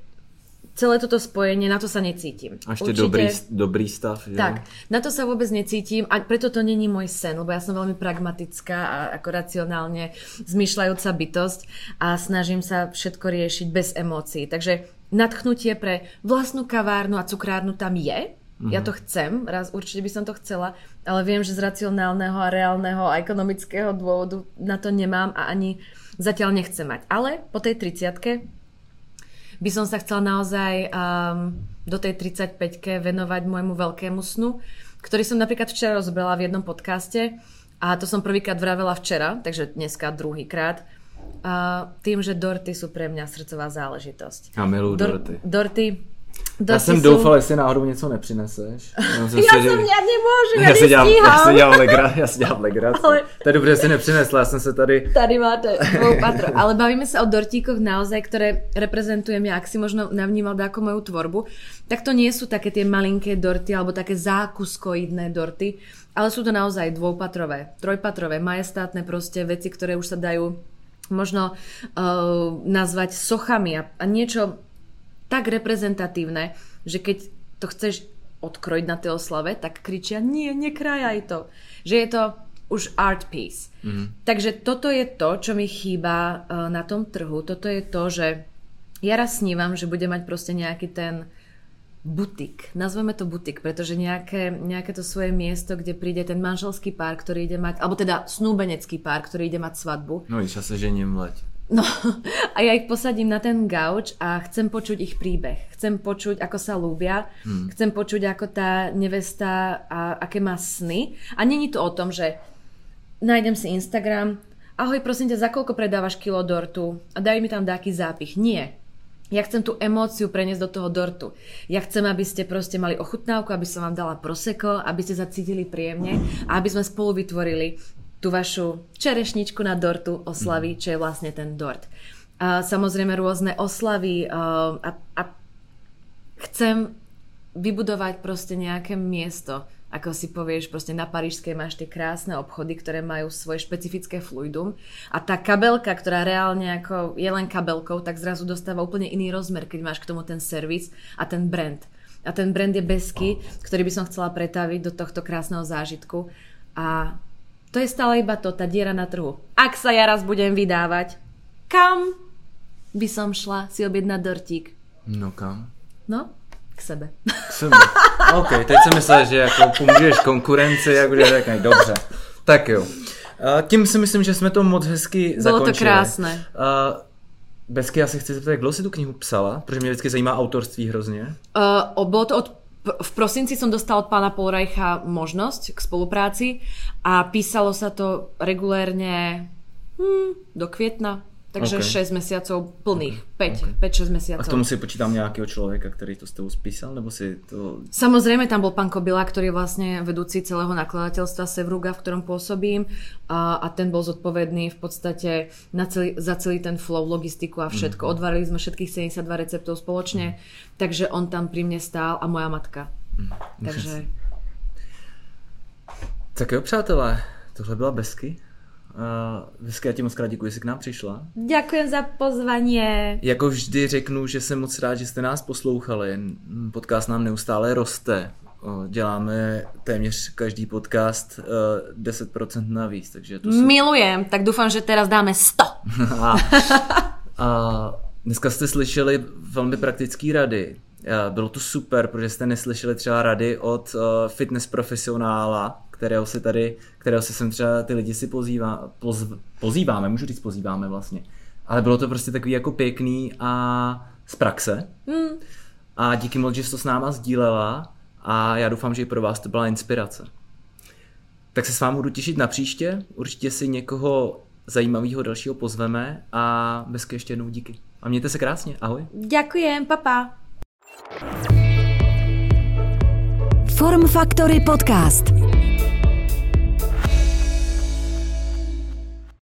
celé toto spojenie, na to sa necítim. A ešte Určite, dobrý, dobrý stav. Že? Tak, na to sa vôbec necítim a preto to není môj sen, lebo ja som veľmi pragmatická a ako racionálne zmyšľajúca bytosť a snažím sa všetko riešiť bez emócií. Takže nadchnutie pre vlastnú kavárnu a cukrárnu tam je, Mm-hmm. Ja to chcem, raz určite by som to chcela, ale viem, že z racionálneho a reálneho a ekonomického dôvodu na to nemám a ani zatiaľ nechcem mať. Ale po tej 30 by som sa chcela naozaj um, do tej 35 venovať môjmu veľkému snu, ktorý som napríklad včera rozbrala v jednom podcaste a to som prvýkrát vravela včera, takže dneska druhýkrát. Uh, tým, že dorty sú pre mňa srdcová záležitosť. A milujú Dor- dorty. Dorty já jsem jsou... doufal, jestli náhodou něco nepřineseš. [laughs] Já, jsem já, jsem, já nemůžu, já, já dělám, já si dělám legra, já si dělám legraci. Ale... To je dobře, že si nepřinesla, já jsem se tady... Tady máte svou [laughs] patro. Ale bavíme sa o dortíkoch naozaj, ktoré reprezentujem ja, ak si možno navnímal ako moju tvorbu, tak to nie sú také tie malinké dorty alebo také zákuskoidné dorty, ale sú to naozaj dvoupatrové, trojpatrové, majestátne proste veci, ktoré už sa dajú možno uh, nazvať sochami a, a niečo tak reprezentatívne, že keď to chceš odkrojiť na tej oslave, tak kričia, nie, nekrajaj to. Že je to už art piece. Mm-hmm. Takže toto je to, čo mi chýba uh, na tom trhu. Toto je to, že ja raz snívam, že bude mať proste nejaký ten butik. Nazveme to butik, pretože nejaké, nejaké to svoje miesto, kde príde ten manželský pár, ktorý ide mať, alebo teda snúbenecký pár, ktorý ide mať svadbu. No i sa žením mlať. No [laughs] a ja ich posadím na ten gauč a chcem počuť ich príbeh. Chcem počuť, ako sa lúbia. Hmm. Chcem počuť, ako tá nevesta a aké má sny. A není to o tom, že nájdem si Instagram, ahoj, prosím ťa, za koľko predávaš kilo dortu? A daj mi tam dáky zápich. Nie. Ja chcem tú emóciu preniesť do toho dortu. Ja chcem, aby ste proste mali ochutnávku, aby som vám dala proseko, aby ste sa cítili príjemne a aby sme spolu vytvorili tú vašu čerešničku na dortu oslavy, čo je vlastne ten dort. A samozrejme rôzne oslavy a, a chcem vybudovať proste nejaké miesto, ako si povieš, proste na Parížskej máš tie krásne obchody, ktoré majú svoje špecifické fluidum a tá kabelka, ktorá reálne ako je len kabelkou, tak zrazu dostáva úplne iný rozmer, keď máš k tomu ten servis a ten brand. A ten brand je besky, ktorý by som chcela pretaviť do tohto krásneho zážitku. A to je stále iba to, tá diera na trhu. Ak sa ja raz budem vydávať, kam by som šla si objednať dortík? No kam? No, k sebe. K sebe. OK, teď jsem myslel, že jako pomůžeš konkurenci, jak bude řekne, dobře. Tak jo. Tím si myslím, že jsme to moc hezky Bylo zakončili. Bylo to krásné. Uh, Bezky, já se chci zeptat, kdo si tu knihu psala? Protože mě vždycky zajímá autorství hrozně. Uh, bylo to od v prosinci som dostala od pána Polrajcha možnosť k spolupráci a písalo sa to regulérne hmm, do kvietna, Takže okay. 6 mesiacov plných, okay. 5, okay. 5-6 mesiacov. A k tomu si počítám nějakého člověka, který to s tebou spísal, nebo si to... Samozrejme, tam bol pán Kobila, ktorý je vlastne vedúci celého nakladateľstva Sevruga, v ktorom pôsobím a, a ten bol zodpovedný v podstate na celý, za celý ten flow, logistiku a všetko. Mm. Odvarili sme všetkých 72 receptov spoločne, mm. takže on tam pri mne stál a moja matka. Mm. Takže... Tak jo, přátelé, tohle byla Besky. Uh, já ti moc krát děkuji, že jsi k nám přišla. Děkuji za pozvání. Jako vždy řeknu, že jsem moc rád, že jste nás poslouchali. Podcast nám neustále roste. Děláme téměř každý podcast uh, 10% navíc, takže to jsou... Milujem, tak doufám, že teraz dáme 100. [laughs] a, [laughs] a dneska jste slyšeli velmi praktické rady. Bylo to super, protože jste neslyšeli třeba rady od uh, fitness profesionála, kterého si tady, kterého si sem třeba ty lidi si pozývá, poz, pozýváme, můžu říct pozýváme vlastně. Ale bylo to prostě takový jako pěkný a z praxe. Mm. A díky moc, že jsi to s náma sdílela a já doufám, že i pro vás to byla inspirace. Tak se s vámi budu těšit na příště. Určitě si někoho zajímavého dalšího pozveme a bezky ještě jednou díky. A mějte se krásně. Ahoj. Ďakujem, papa. Form Factory Podcast.